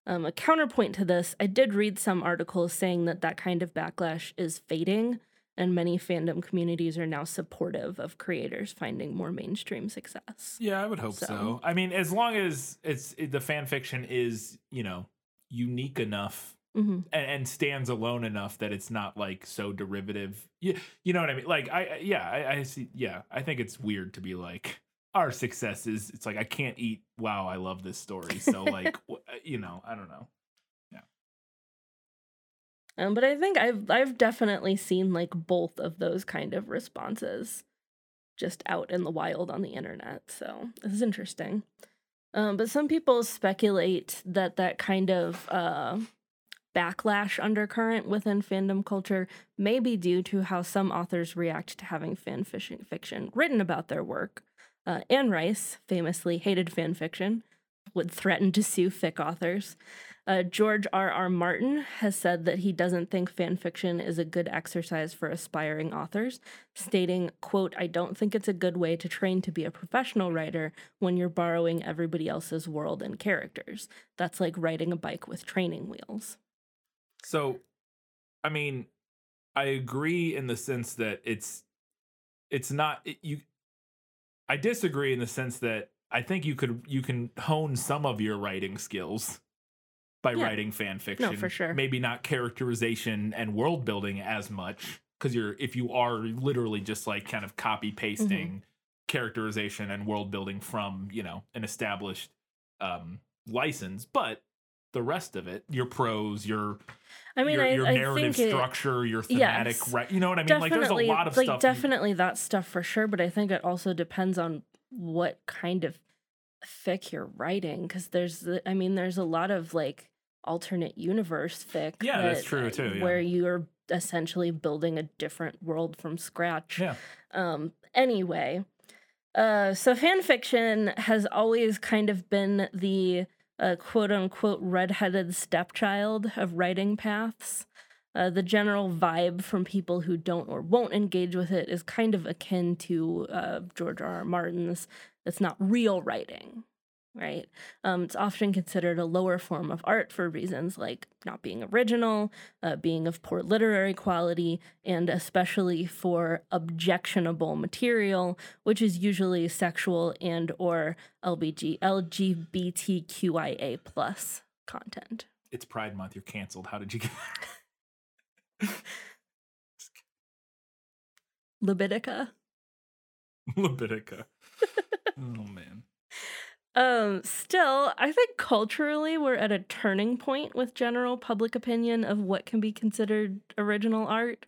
Um, a counterpoint to this, I did read some articles saying that that kind of backlash is fading, and many fandom communities are now supportive of creators finding more mainstream success. Yeah, I would hope so. So- I mean, as long as it's it, the fan fiction is, you know, unique enough hmm and, and stands alone enough that it's not like so derivative. You, you know what I mean? Like I I- yeah, I, I see yeah, I think it's weird to be like our success is it's like I can't eat wow, I love this story. So like you know, I don't know. Um, but I think I've I've definitely seen like both of those kind of responses just out in the wild on the internet. So this is interesting. Um, but some people speculate that that kind of uh, backlash undercurrent within fandom culture may be due to how some authors react to having fan fiction, written about their work. Uh, Anne Rice famously hated fan fiction, would threaten to sue fic authors. Uh, George R. R. Martin has said that he doesn't think fan fiction is a good exercise for aspiring authors, stating, quote, I don't think it's a good way to train to be a professional writer when you're borrowing everybody else's world and characters. That's like riding a bike with training wheels. So, I mean, I agree in the sense that it's it's not it, you. I disagree in the sense that I think you could you can hone some of your writing skills by Yeah. writing fan fiction. No, for sure. Maybe not characterization and world building as much because you're if you are literally just like kind of copy pasting Mm-hmm. characterization and world building from you know an established um license, but the rest of it, your prose, your I mean, your, your I narrative it, structure, your thematic, Yes. right? You know what I mean? Like, there's a lot of like stuff. you- definitely that stuff for sure, but I think it also depends on what kind of fic you're writing because there's I mean there's a lot of like alternate universe fic Yeah, that's true, too, yeah. where you're essentially building a different world from scratch. Yeah. Um anyway, uh so fan fiction has always kind of been the uh, quote unquote redheaded stepchild of writing paths. Uh, the general vibe from people who don't or won't engage with it is kind of akin to uh, George R. R. Martin's. It's not real writing, right? Um, it's often considered a lower form of art for reasons like not being original, uh, being of poor literary quality, and especially for objectionable material, which is usually sexual and or LBG, LGBTQIA plus content. it's Pride Month. You're canceled. How did you get Libidica. Levitica? oh man. Um, still, I think culturally we're at a turning point with general public opinion of what can be considered original art.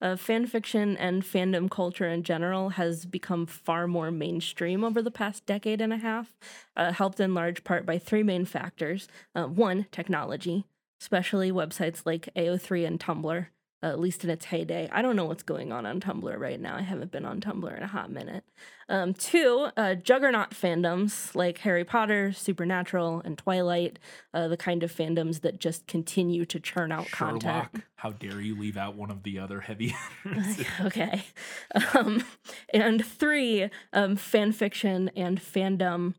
Uh, fan fiction and fandom culture in general has become far more mainstream over the past decade and a half, uh, helped in large part by three main factors. Uh, one, technology, especially websites like AO3 and Tumblr, uh, at least in its heyday. I don't know what's going on on Tumblr right now. I haven't been on Tumblr in a hot minute. Um, two, uh, juggernaut fandoms like Harry Potter, Supernatural, and Twilight, uh, the kind of fandoms that just continue to churn out Sherlock. content. How dare you leave out one of the other heavy hitters? okay. Um, and three, um, fan fiction and fandom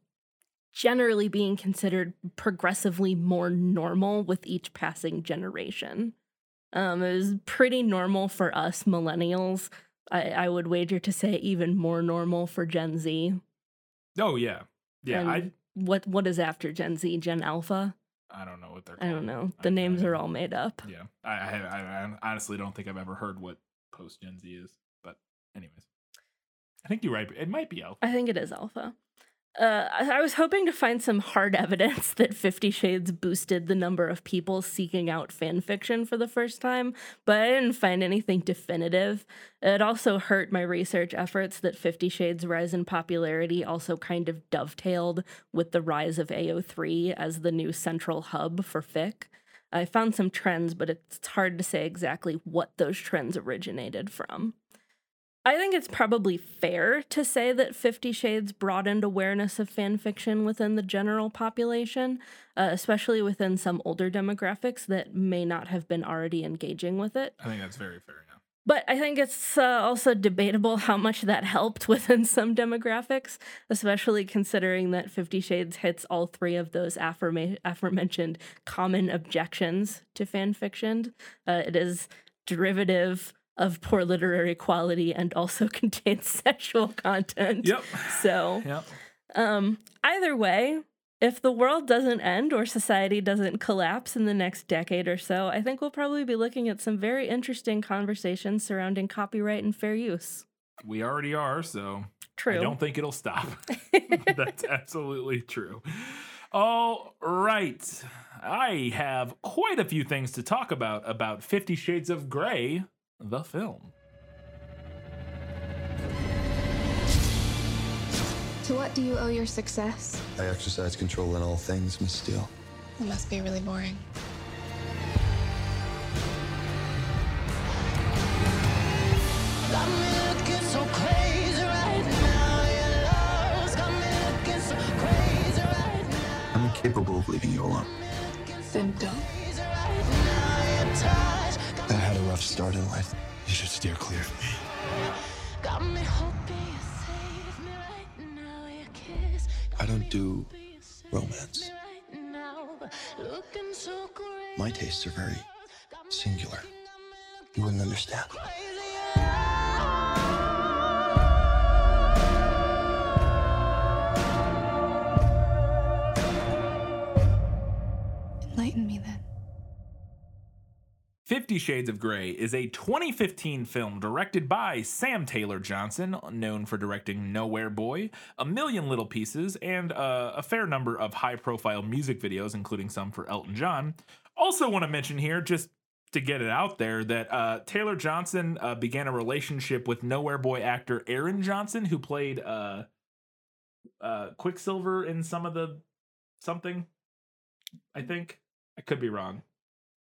generally being considered progressively more normal with each passing generation. Um, it was pretty normal for us millennials. I, I would wager to say even more normal for Gen Z. oh yeah, yeah. And I what what is after Gen Z? Gen Alpha? I don't know what they're. I don't know. The no names are all made up. Yeah, I, I, I, I honestly don't think I've ever heard what post Gen Z is. But anyways, I think you're right. It might be Alpha. I think it is alpha. Uh, I was hoping to find some hard evidence that Fifty Shades boosted the number of people seeking out fan fiction for the first time, but I didn't find anything definitive. It also hurt my research efforts that Fifty Shades' rise in popularity also kind of dovetailed with the rise of AO3 as the new central hub for fic. I found some trends, but it's hard to say exactly what those trends originated from. I think it's probably fair to say that Fifty Shades broadened awareness of fan fiction within the general population, uh, especially within some older demographics that may not have been already engaging with it. I think that's very fair. Yeah. But I think it's uh, also debatable how much that helped within some demographics, especially considering that Fifty Shades hits all three of those affirma- aforementioned common objections to fan fiction. Uh, it is derivative of poor literary quality and also contains sexual content. Yep. So, Yep. um, either way, if the world doesn't end or society doesn't collapse in the next decade or so, I think we'll probably be looking at some very interesting conversations surrounding copyright and fair use. We already are, so True. I don't think it'll stop. That's absolutely true. All right. I have quite a few things to talk about about 50 Shades of Grey, the film. To what do you owe your success? I exercise control in all things, Miss Steele. It must be really boring. I'm incapable of leaving you alone. Then don't. I had a rough start in life. You should steer clear of me. I don't do romance. My tastes are very singular. You wouldn't understand. Fifty Shades of Grey is a 2015 film directed by Sam Taylor Johnson, known for directing Nowhere Boy, A Million Little Pieces, and uh, a fair number of high profile music videos, including some for Elton John. Also, want to mention here, just to get it out there, that uh, Taylor Johnson uh, began a relationship with Nowhere Boy actor Aaron Johnson, who played uh, uh, Quicksilver in some of the something. I think. I could be wrong.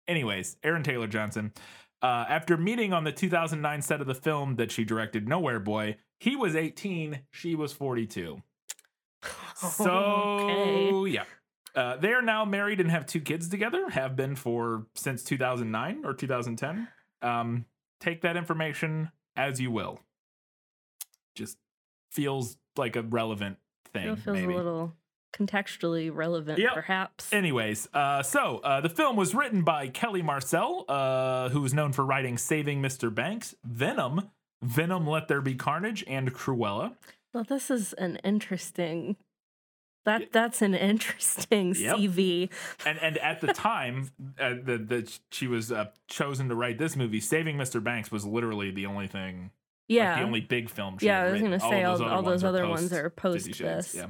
Anyways, Aaron Taylor Johnson. Uh, after meeting on the 2009 set of the film that she directed, Nowhere Boy, he was 18, she was 42. So, Okay. yeah. Uh, they are now married and have two kids together, have been for since 2009 or 2010. Um, take that information as you will. Just feels like a relevant thing. It feels maybe. a little contextually relevant, Yep. perhaps. Anyways, uh, so uh, the film was written by Kelly Marcel, uh, who is known for writing Saving Mr. Banks, Venom, Venom Let There Be Carnage, and Cruella. well, this is an interesting. That that's an interesting Yep. CV. And and at the time uh, that that she was uh, chosen to write this movie, Saving Mr. Banks was literally the only thing, like, Yeah. the only big film. She Yeah, I was gonna say all, of all those other ones post are post this. Yeah.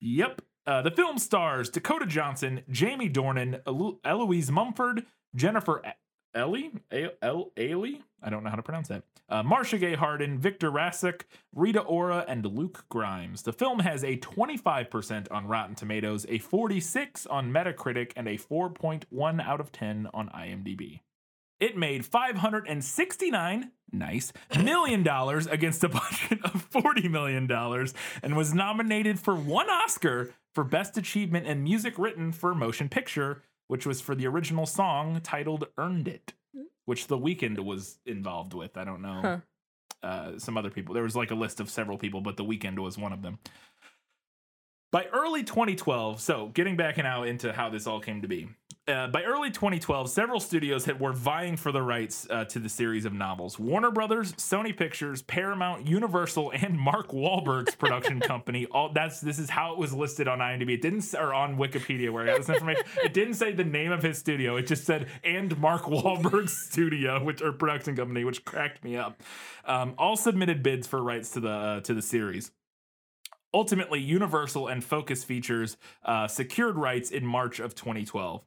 Yep. Uh, the film stars Dakota Johnson, Jamie Dornan, Elo- Eloise Mumford, Jennifer E- Ellie, A- Ailey, I don't know how to pronounce that. Uh, Marcia Gay Harden, Victor Rasuk, Rita Ora, and Luke Grimes. The film has a 25% on Rotten Tomatoes, a 46 on Metacritic, and a 4.1 out of 10 on IMDb. It made 569 nice million dollars against a budget of 40 million dollars and was nominated for one Oscar for best achievement in music written for motion picture, which was for the original song titled Earned It, which The Weeknd was involved with. I don't know. Huh. Uh, some other people. There was like a list of several people, but The Weeknd was one of them. By early 2012, so getting back now into how this all came to be. Uh, by early 2012, several studios had, were vying for the rights uh, to the series of novels. Warner Brothers, Sony Pictures, Paramount, Universal, and Mark Wahlberg's production company. All that's this is how it was listed on IMDb. It didn't or on Wikipedia where I got this information. it didn't say the name of his studio. It just said and Mark Wahlberg's studio, which or production company, which cracked me up. Um, all submitted bids for rights to the uh, to the series. Ultimately, Universal and Focus Features uh, secured rights in March of 2012.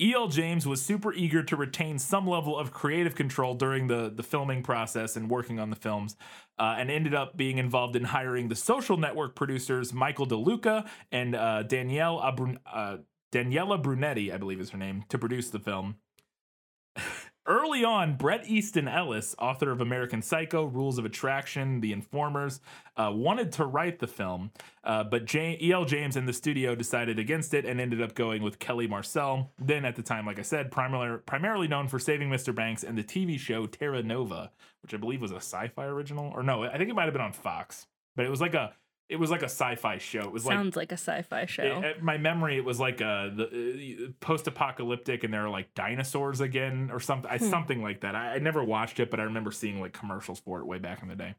E.L. James was super eager to retain some level of creative control during the, the filming process and working on the films, uh, and ended up being involved in hiring the social network producers Michael DeLuca and uh, Danielle uh, Daniela Brunetti, I believe is her name, to produce the film. Early on, Bret Easton Ellis, author of American Psycho, Rules of Attraction, The Informers, uh, wanted to write the film, uh, but J- E.L. James and the studio decided against it and ended up going with Kelly Marcel. Then, at the time, like I said, primarily, primarily known for Saving Mr. Banks and the TV show Terra Nova, which I believe was a sci-fi original, or no, I think it might have been on Fox, but it was like a it was like a sci-fi show. It was like Sounds like a sci-fi show. it- uh, my memory, it was like a the uh, post-apocalyptic, and there were like dinosaurs again, or something, I something like that. I, I never watched it, but I remember seeing like commercials for it way back in the day,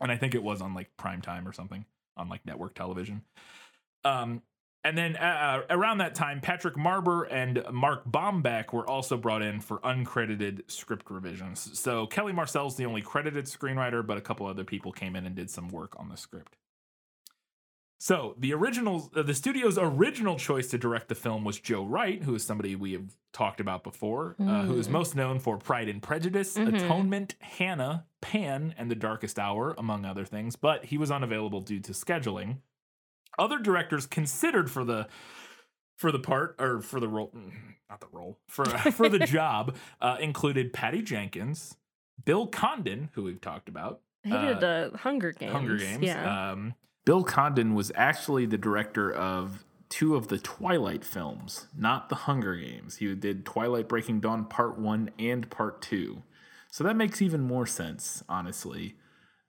and I think it was on like prime time or something on like network television. Um, and then uh, around that time, Patrick Marber and Mark Bomback were also brought in for uncredited script revisions. So Kelly Marcel's the only credited screenwriter, but a couple other people came in and did some work on the script. So the original, uh, the studio's original choice to direct the film was Joe Wright, who is somebody we have talked about before, uh, who is most known for Pride and Prejudice, Atonement, Hanna, Pan, and The Darkest Hour, among other things. But he was unavailable due to scheduling. Other directors considered for the for the part or for the role, mm, not the role for for the job, uh, included Patty Jenkins, Bill Condon, who we've talked about, He did uh, Hunger Games. Hunger Games. Yeah. Um, Bill Condon was actually the director of two of the Twilight films, not the Hunger Games. He did Twilight Breaking Dawn Part 1 and Part 2. So that makes even more sense, honestly,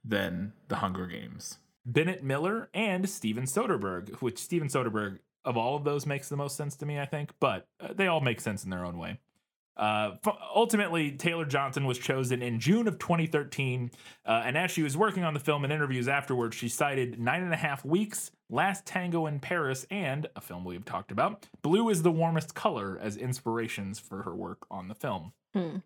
than the Hunger Games. Bennett Miller and Steven Soderbergh, which Steven Soderbergh, of all of those, makes the most sense to me, I think, but uh, they all make sense in their own way. Uh, ultimately, Taylor Johnson was chosen in June of 2013, uh, and as she was working on the film and interviews afterwards, she cited Nine and a Half Weeks, Last Tango in Paris, and a film we've talked about, Blue is the Warmest Color, as inspirations for her work on the film. Hmm.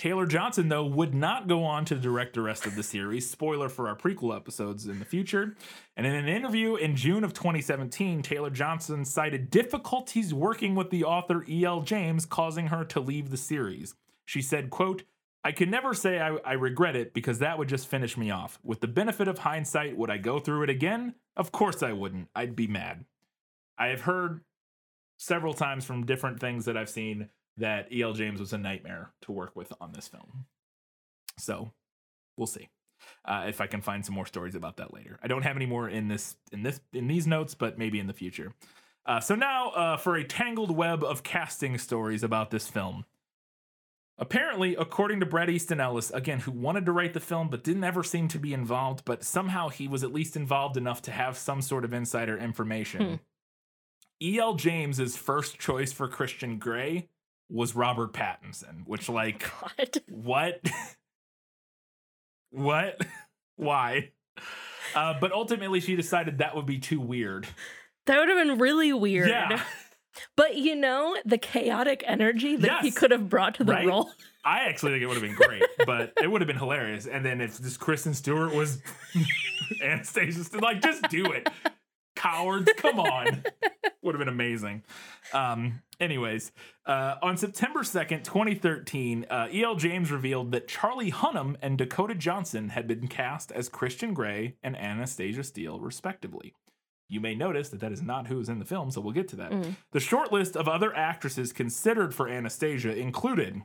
Taylor Johnson, though, would not go on to direct the rest of the series. Spoiler for our prequel episodes in the future. And in an interview in June of 2017, Taylor Johnson cited difficulties working with the author E.L. James, causing her to leave the series. She said, quote, I can never say I, I regret it because that would just finish me off. With the benefit of hindsight, would I go through it again? Of course I wouldn't. I'd be mad. I have heard several times from different things that I've seen that E.L. James was a nightmare to work with on this film. So we'll see uh, if I can find some more stories about that later. I don't have any more in this in this in these notes, but maybe in the future. Uh, so now uh, for a tangled web of casting stories about this film. Apparently, according to Bret Easton Ellis, again, who wanted to write the film but didn't ever seem to be involved, but somehow he was at least involved enough to have some sort of insider information. E.L. James's first choice for Christian Grey was Robert Pattinson, which, like, God. what? what? Why? Uh, but ultimately, she decided that would be too weird. That would have been really weird. Yeah. But you know, the chaotic energy that he could have brought to the Right? role. I actually think it would have been great, but it would have been hilarious. And then if this Kristen Stewart was Anastasia, St- like just do it, cowards, come on, would have been amazing. Um, anyways, uh, on September second, twenty thirteen, uh, E.L. James revealed that Charlie Hunnam and Dakota Johnson had been cast as Christian Grey and Anastasia Steele, respectively. You may notice that that is not who is in the film, so we'll get to that. The short list of other actresses considered for Anastasia included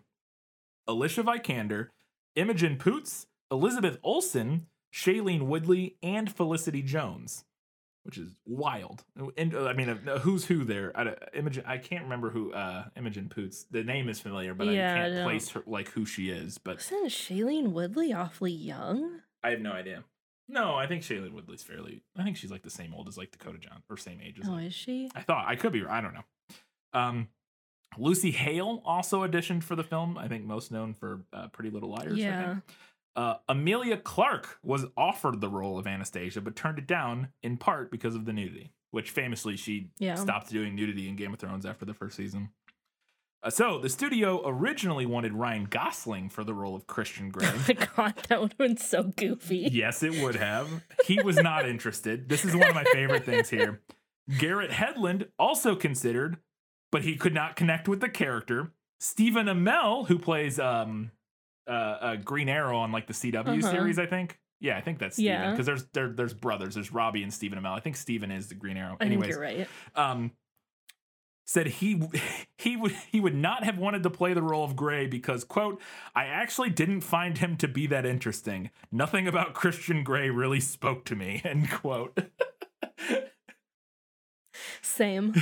Alicia Vikander, Imogen Poots, Elizabeth Olsen, Shailene Woodley, and Felicity Jones, which is wild. And uh, I mean, uh, who's who there? I, don't- Imogen, I can't remember who uh, Imogen Poots. The name is familiar, but Yeah, I I can't don't- place her like who she is. But Wasn't Shailene Woodley awfully young? I have no idea. No, I think Shailene Woodley's fairly. I think she's like the same old as like Dakota John or same age as. Oh, like- is she? I thought I could be. I don't know. Um, Lucy Hale also auditioned for the film. I think most known for uh, Pretty Little Liars. I Yeah. Uh, Emilia Clarke was offered the role of Anastasia, but turned it down in part because of the nudity, which famously she Yeah. stopped doing nudity in Game of Thrones after the first season. Uh, so the studio originally wanted Ryan Gosling for the role of Christian Grey. Oh my god, that would have been so goofy. Yes, it would have. He was not interested. This is one of my favorite things here. Garrett Hedlund also considered, but he could not connect with the character. Stephen Amell, who plays um uh, uh Green Arrow on like the CW Uh-huh. series, I think. Yeah, I think that's Stephen Yeah. because there's there, there's brothers. There's Robbie and Stephen Amell. I think Stephen is the Green Arrow. Anyways, you're right. um said he he would he would not have wanted to play the role of Grey because quote I actually didn't find him to be that interesting. Nothing about Christian Grey really spoke to me. End quote. Same.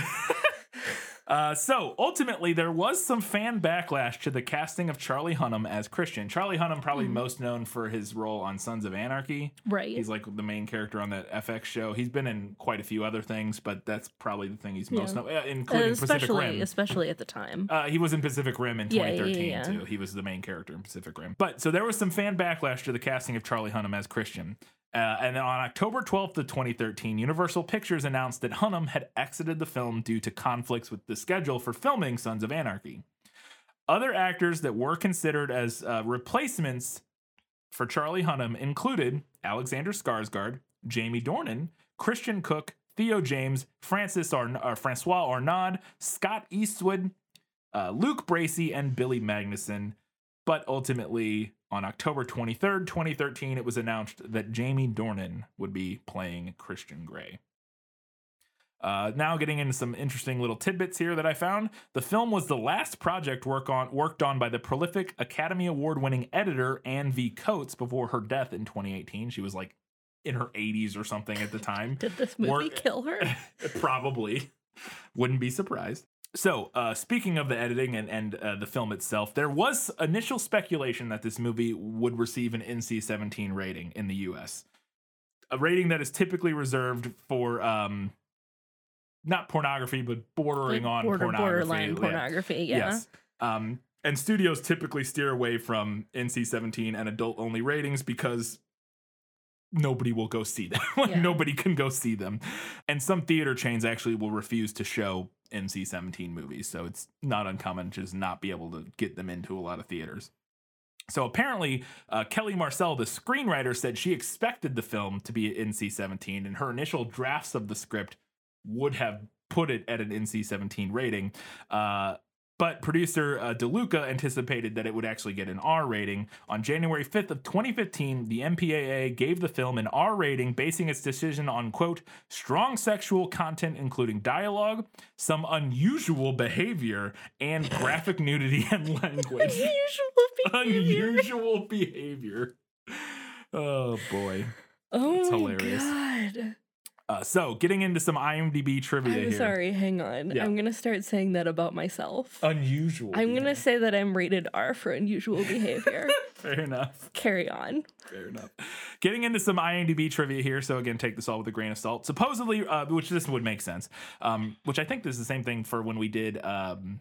Uh, so ultimately, there was some fan backlash to the casting of Charlie Hunnam as Christian. Charlie Hunnam, probably most known for his role on Sons of Anarchy. Right. He's like the main character on that FX show. He's been in quite a few other things, but that's probably the thing he's most Yeah. known, uh, including Pacific especially Rim. especially at the time. Uh, he was in Pacific Rim in Yeah, yeah, 2013 yeah, yeah. too. He was the main character in Pacific Rim. But so there was some fan backlash to the casting of Charlie Hunnam as Christian. Uh, and then on October 12th of 2013, Universal Pictures announced that Hunnam had exited the film due to conflicts with the schedule for filming Sons of Anarchy. Other actors that were considered as uh, replacements for Charlie Hunnam included Alexander Skarsgård, Jamie Dornan, Christian Cooke, Theo James, Francis Arn- uh, Francois Arnaud, Scott Eastwood, uh, Luke Bracey, and Billy Magnussen. But ultimately, on October 23rd, 2013, it was announced that Jamie Dornan would be playing Christian Grey. Uh, now getting into some interesting little tidbits here that I found. The film was the last project work on worked on by the prolific Academy Award winning editor Anne V. Coates before her death in 2018. She was like in her 80s or something at the time. Did this movie Work- kill her? Probably. Wouldn't be surprised. So, uh, speaking of the editing and, and uh, the film itself, there was initial speculation that this movie would receive an NC 17 rating in the US. A rating that is typically reserved for um, not pornography, but bordering Like on border, pornography. borderline Yeah. pornography. Yeah. Yes. Um, and studios typically steer away from NC 17 and adult only ratings because nobody will go see them. Like, Yeah. Nobody can go see them. And some theater chains actually will refuse to show NC 17 movies. So it's not uncommon to just not be able to get them into a lot of theaters. So apparently, uh, Kelly Marcel, the screenwriter, said she expected the film to be NC 17, and her initial drafts of the script would have put it at an NC 17 rating. Uh, but producer uh, DeLuca anticipated that it would actually get an R rating. On January 5th of 2015, the MPAA gave the film an R rating, basing its decision on quote strong sexual content, including dialogue, some unusual behavior, and graphic nudity and language. Unusual behavior. unusual behavior. Oh boy. Oh It's my hilarious. god. Uh, so, getting into some IMDb trivia I'm here. sorry, hang on. Yeah. I'm gonna start saying that about myself. Unusual. I'm gonna say that I'm rated R for unusual behavior. Fair enough. Carry on. Fair enough. Getting into some IMDb trivia here, so again, take this all with a grain of salt. Supposedly, uh, which this would make sense, um, which I think this is the same thing for when we did um,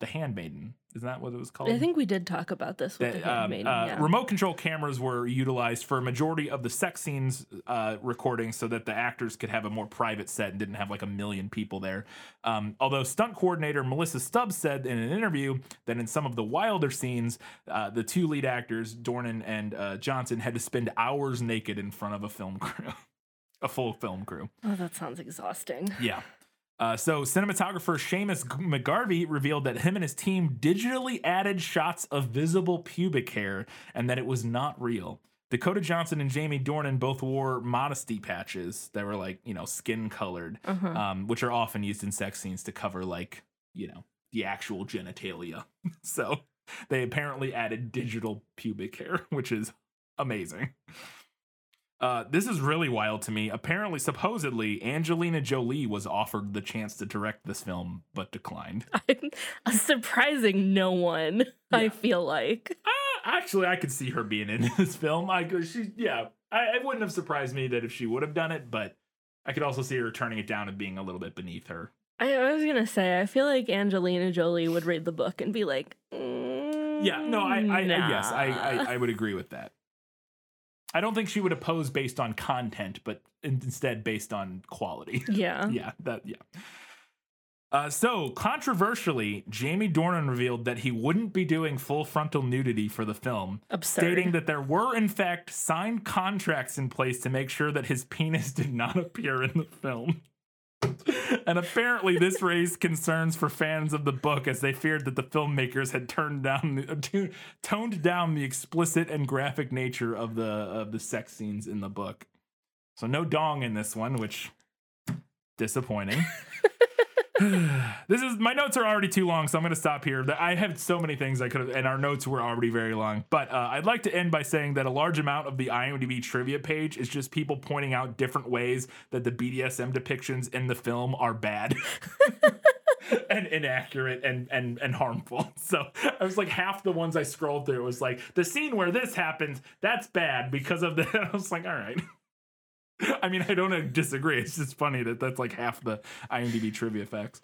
the Handmaiden. Isn't that what it was called? I think we did talk about this with that, the um, uh, yeah. remote control cameras were utilized for a majority of the sex scenes uh, recordings so that the actors could have a more private set and didn't have like a million people there. Um, although stunt coordinator Melissa Stubbs said in an interview that in some of the wilder scenes, uh, the two lead actors, Dornan and uh, Johnson, had to spend hours naked in front of a film crew, a full film crew. oh, that sounds exhausting. Yeah. Uh, so, cinematographer Seamus McGarvey revealed that him and his team digitally added shots of visible pubic hair and that it was not real. Dakota Johnson and Jamie Dornan both wore modesty patches that were like, you know, skin colored, Uh-huh. um, which are often used in sex scenes to cover, like, you know, the actual genitalia. so, they apparently added digital pubic hair, which is amazing. Uh, this is really wild to me. Apparently, supposedly, Angelina Jolie was offered the chance to direct this film, but declined. I'm a surprising no one. I feel like. Uh, actually, I could see her being in this film. I she, yeah, I, it wouldn't have surprised me that if she would have done it, but I could also see her turning it down and being a little bit beneath her. I, I was gonna say I feel like Angelina Jolie would read the book and be like, mm, Yeah, no, I, I, I yes, I. I, I would agree with that. I don't think she would oppose based on content, but instead based on quality. yeah. yeah, that yeah. Uh, so controversially, Jamie Dornan revealed that he wouldn't be doing full frontal nudity for the film, Absurd. stating that there were in fact signed contracts in place to make sure that his penis did not appear in the film. And apparently, this raised concerns for fans of the book as they feared that the filmmakers had turned down the, uh, to- toned down the explicit and graphic nature of the of the sex scenes in the book. So no dong in this one, which disappointing. this is my notes are already too long, so I'm going to stop here. I have so many things I could have, and our notes were already very long. But uh, I'd like to end by saying that a large amount of the IMDb trivia page is just people pointing out different ways that the BDSM depictions in the film are bad. and inaccurate and and and harmful. So I was like half the ones I scrolled through was like the scene where this happens, that's bad because of the I was like, all right. I mean, I don't disagree. It's just funny that that's like half the IMDb trivia facts.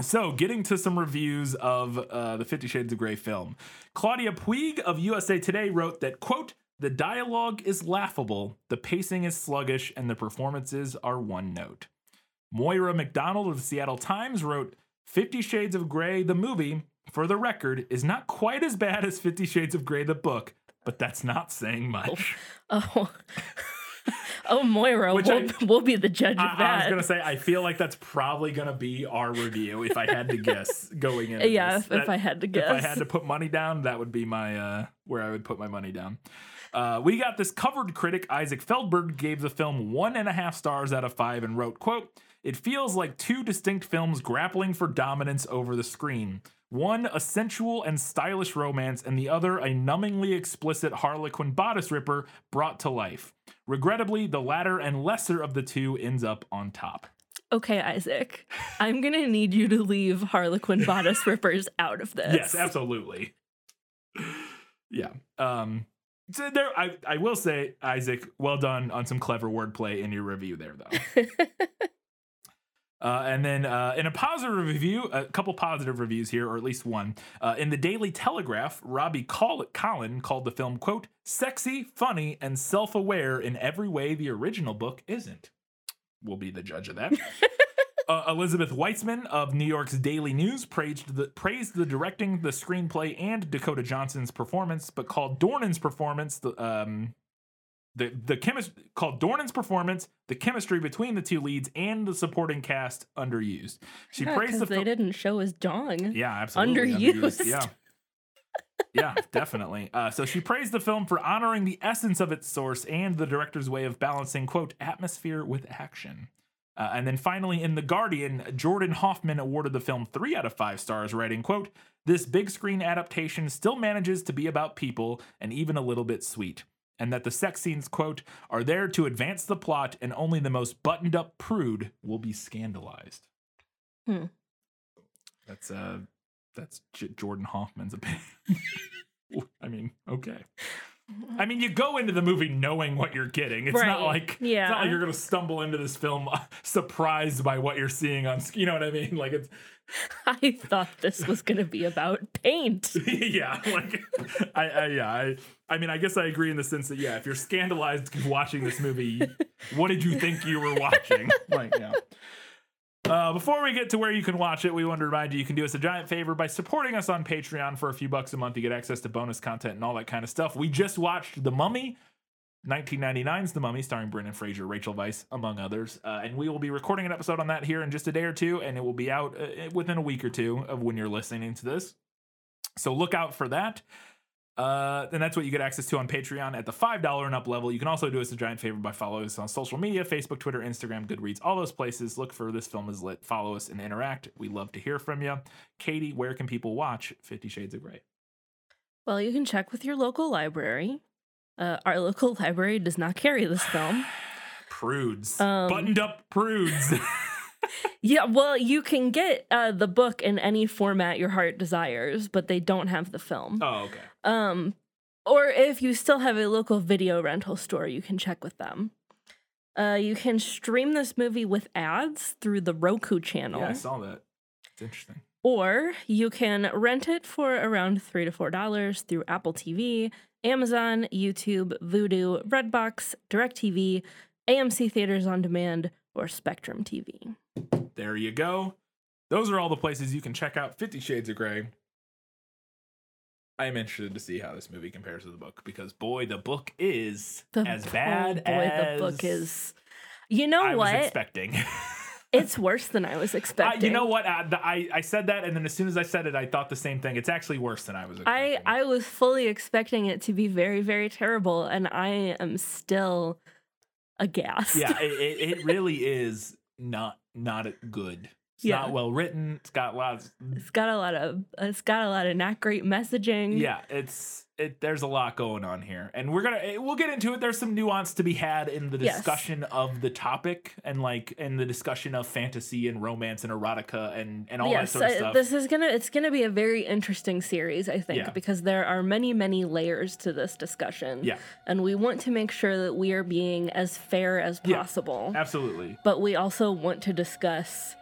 So, getting to some reviews of uh, the Fifty Shades of Grey film, Claudia Puig of USA Today wrote that, quote, the dialogue is laughable, the pacing is sluggish, and the performances are one note. Moira Macdonald of the Seattle Times wrote, Fifty Shades of Grey, the movie, for the record, is not quite as bad as Fifty Shades of Grey, the book, but that's not saying much. Oh. oh, Moira, Which we'll, I- we'll be the judge of I, I was gonna say I feel like that's probably gonna be our review if I had to guess going in. Yeah, if- if I had to guess. If I had to put money down, that would be my uh, where I would put my money down. Uh, we got this covered critic Isaac Feldberg gave the film one and a half stars out of five and wrote, "quote It feels like two distinct films grappling for dominance over the screen." One a sensual and stylish romance, and the other a numbingly explicit Harlequin bodice ripper brought to life. Regrettably, the latter and lesser of the two ends up on top. okay, Isaac, I'm going to need you to leave Harlequin bodice rippers out of this. Yes, absolutely. Yeah. Um so there I, I will say, Isaac, well done on some clever wordplay in your review there though. Uh, and then uh, in a positive review, a couple positive reviews here, or at least one. Uh, in the Daily Telegraph, Robbie Coll- Collin called the film, quote, sexy, funny, and self aware in every way the original book isn't. We'll be the judge of that. Uh, Elizabeth Weitzman of New York's Daily News praised the praised the directing, the screenplay, and Dakota Johnson's performance, but called Dornan's performance the um the the chemist called Dornan's performance, the chemistry between the two leads, and the supporting cast underused. She Yeah, praised the they didn't show his dong. yeah, absolutely. Underused. Yeah. yeah, definitely. Uh, so she praised the film for honoring the essence of its source and the director's way of balancing, quote, atmosphere with action. Uh, and then finally, in The Guardian, Jordan Hoffman awarded the film three out of five stars, writing, quote, this big screen adaptation still manages to be about people and even a little bit sweet. And that the sex scenes, quote, are there to advance the plot and only the most buttoned up prude will be scandalized. Hmm. That's uh that's J- Jordan Hoffman's opinion. I mean, okay. I mean, you go into the movie knowing what you're getting. It's not Right, like it's yeah. not like you're gonna stumble into this film uh, surprised by what you're seeing on. sc- You know what I mean? Like it's I thought this was going to be about paint. yeah, like I, I yeah I I mean I guess I agree in the sense that yeah, if you're scandalized watching this movie, what did you think you were watching? Like yeah. Uh, before we get to where you can watch it, we want to remind you you can do us a giant favor by supporting us on Patreon for a few bucks a month. You get access to bonus content and all that kind of stuff. We just watched The Mummy, 1999's The Mummy, starring Brendan Fraser, Rachel Weisz, among others. Uh, and we will be recording an episode on that here in just a day or two, and it will be out uh, within a week or two of when you're listening to this. So look out for that. Uh, and that's what you get access to on Patreon at the $5 and up level. You can also do us a giant favor by following us on social media Facebook, Twitter, Instagram, Goodreads, all those places. Look for This Film is Lit. Follow us and interact. We love to hear from you. Katie, where can people watch Fifty Shades of Grey? Well, you can check with your local library. Uh, our local library does not carry this film. Prudes. Um, Buttoned up prudes. Yeah, well, you can get uh, the book in any format your heart desires, but they don't have the film. oh, okay. Um, or if you still have a local video rental store, you can check with them. Uh, you can stream this movie with ads through the Roku channel, Yeah, I saw that. It's interesting. or you can rent it for around three to four dollars through Apple TV, Amazon, YouTube, Vudu, Redbox, DirecTV, AMC Theaters on Demand, or Spectrum TV. There you go. Those are all the places you can check out Fifty Shades of Grey. I am interested to see how this movie compares to the book because boy, the book is The as bad boy, as the book is. You know what I what? was expecting. It's worse than I was I, expecting. you know what? I, the- I I said that, and then as soon as I said it, I thought the same thing. It's actually worse than I was I expecting. I was fully expecting it to be very very terrible, and I am still aghast. yeah, it, it, it really is not not good. It's Yeah. not well written. It's got lots. It's got a lot of it's got a lot of not great messaging. Yeah, it's it. There's a lot going on here, and we're gonna eh, we'll get into it. There's some nuance to be had in the Yes. discussion of the topic, and like in the discussion of fantasy and romance and erotica and and all yes, that sort of stuff. this is gonna it's gonna be a very interesting series, I think, Yeah. because there are many many layers to this discussion. Yeah. and we want to make sure that we are being as fair as Yeah. possible. Absolutely. But we also want to discuss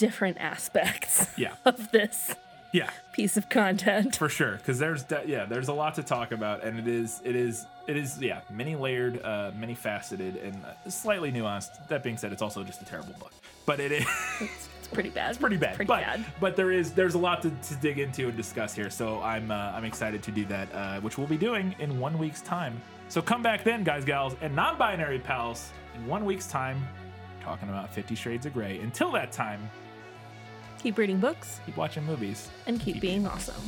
different aspects Yeah. of this Yeah. piece of content. for sure because there's de- yeah there's a lot to talk about and it is it is it is yeah many layered uh many faceted and uh, slightly nuanced that being said it's also just a terrible book but it is It's, it's pretty bad. it's pretty bad Pretty but bad. but there is there's a lot to, to dig into and discuss here so i'm uh, i'm excited to do that uh, which we'll be doing in one week's time so come back then guys gals and non-binary pals in one week's time talking about 50 shades of gray until that time Keep reading books. Keep watching movies. And keep being awesome.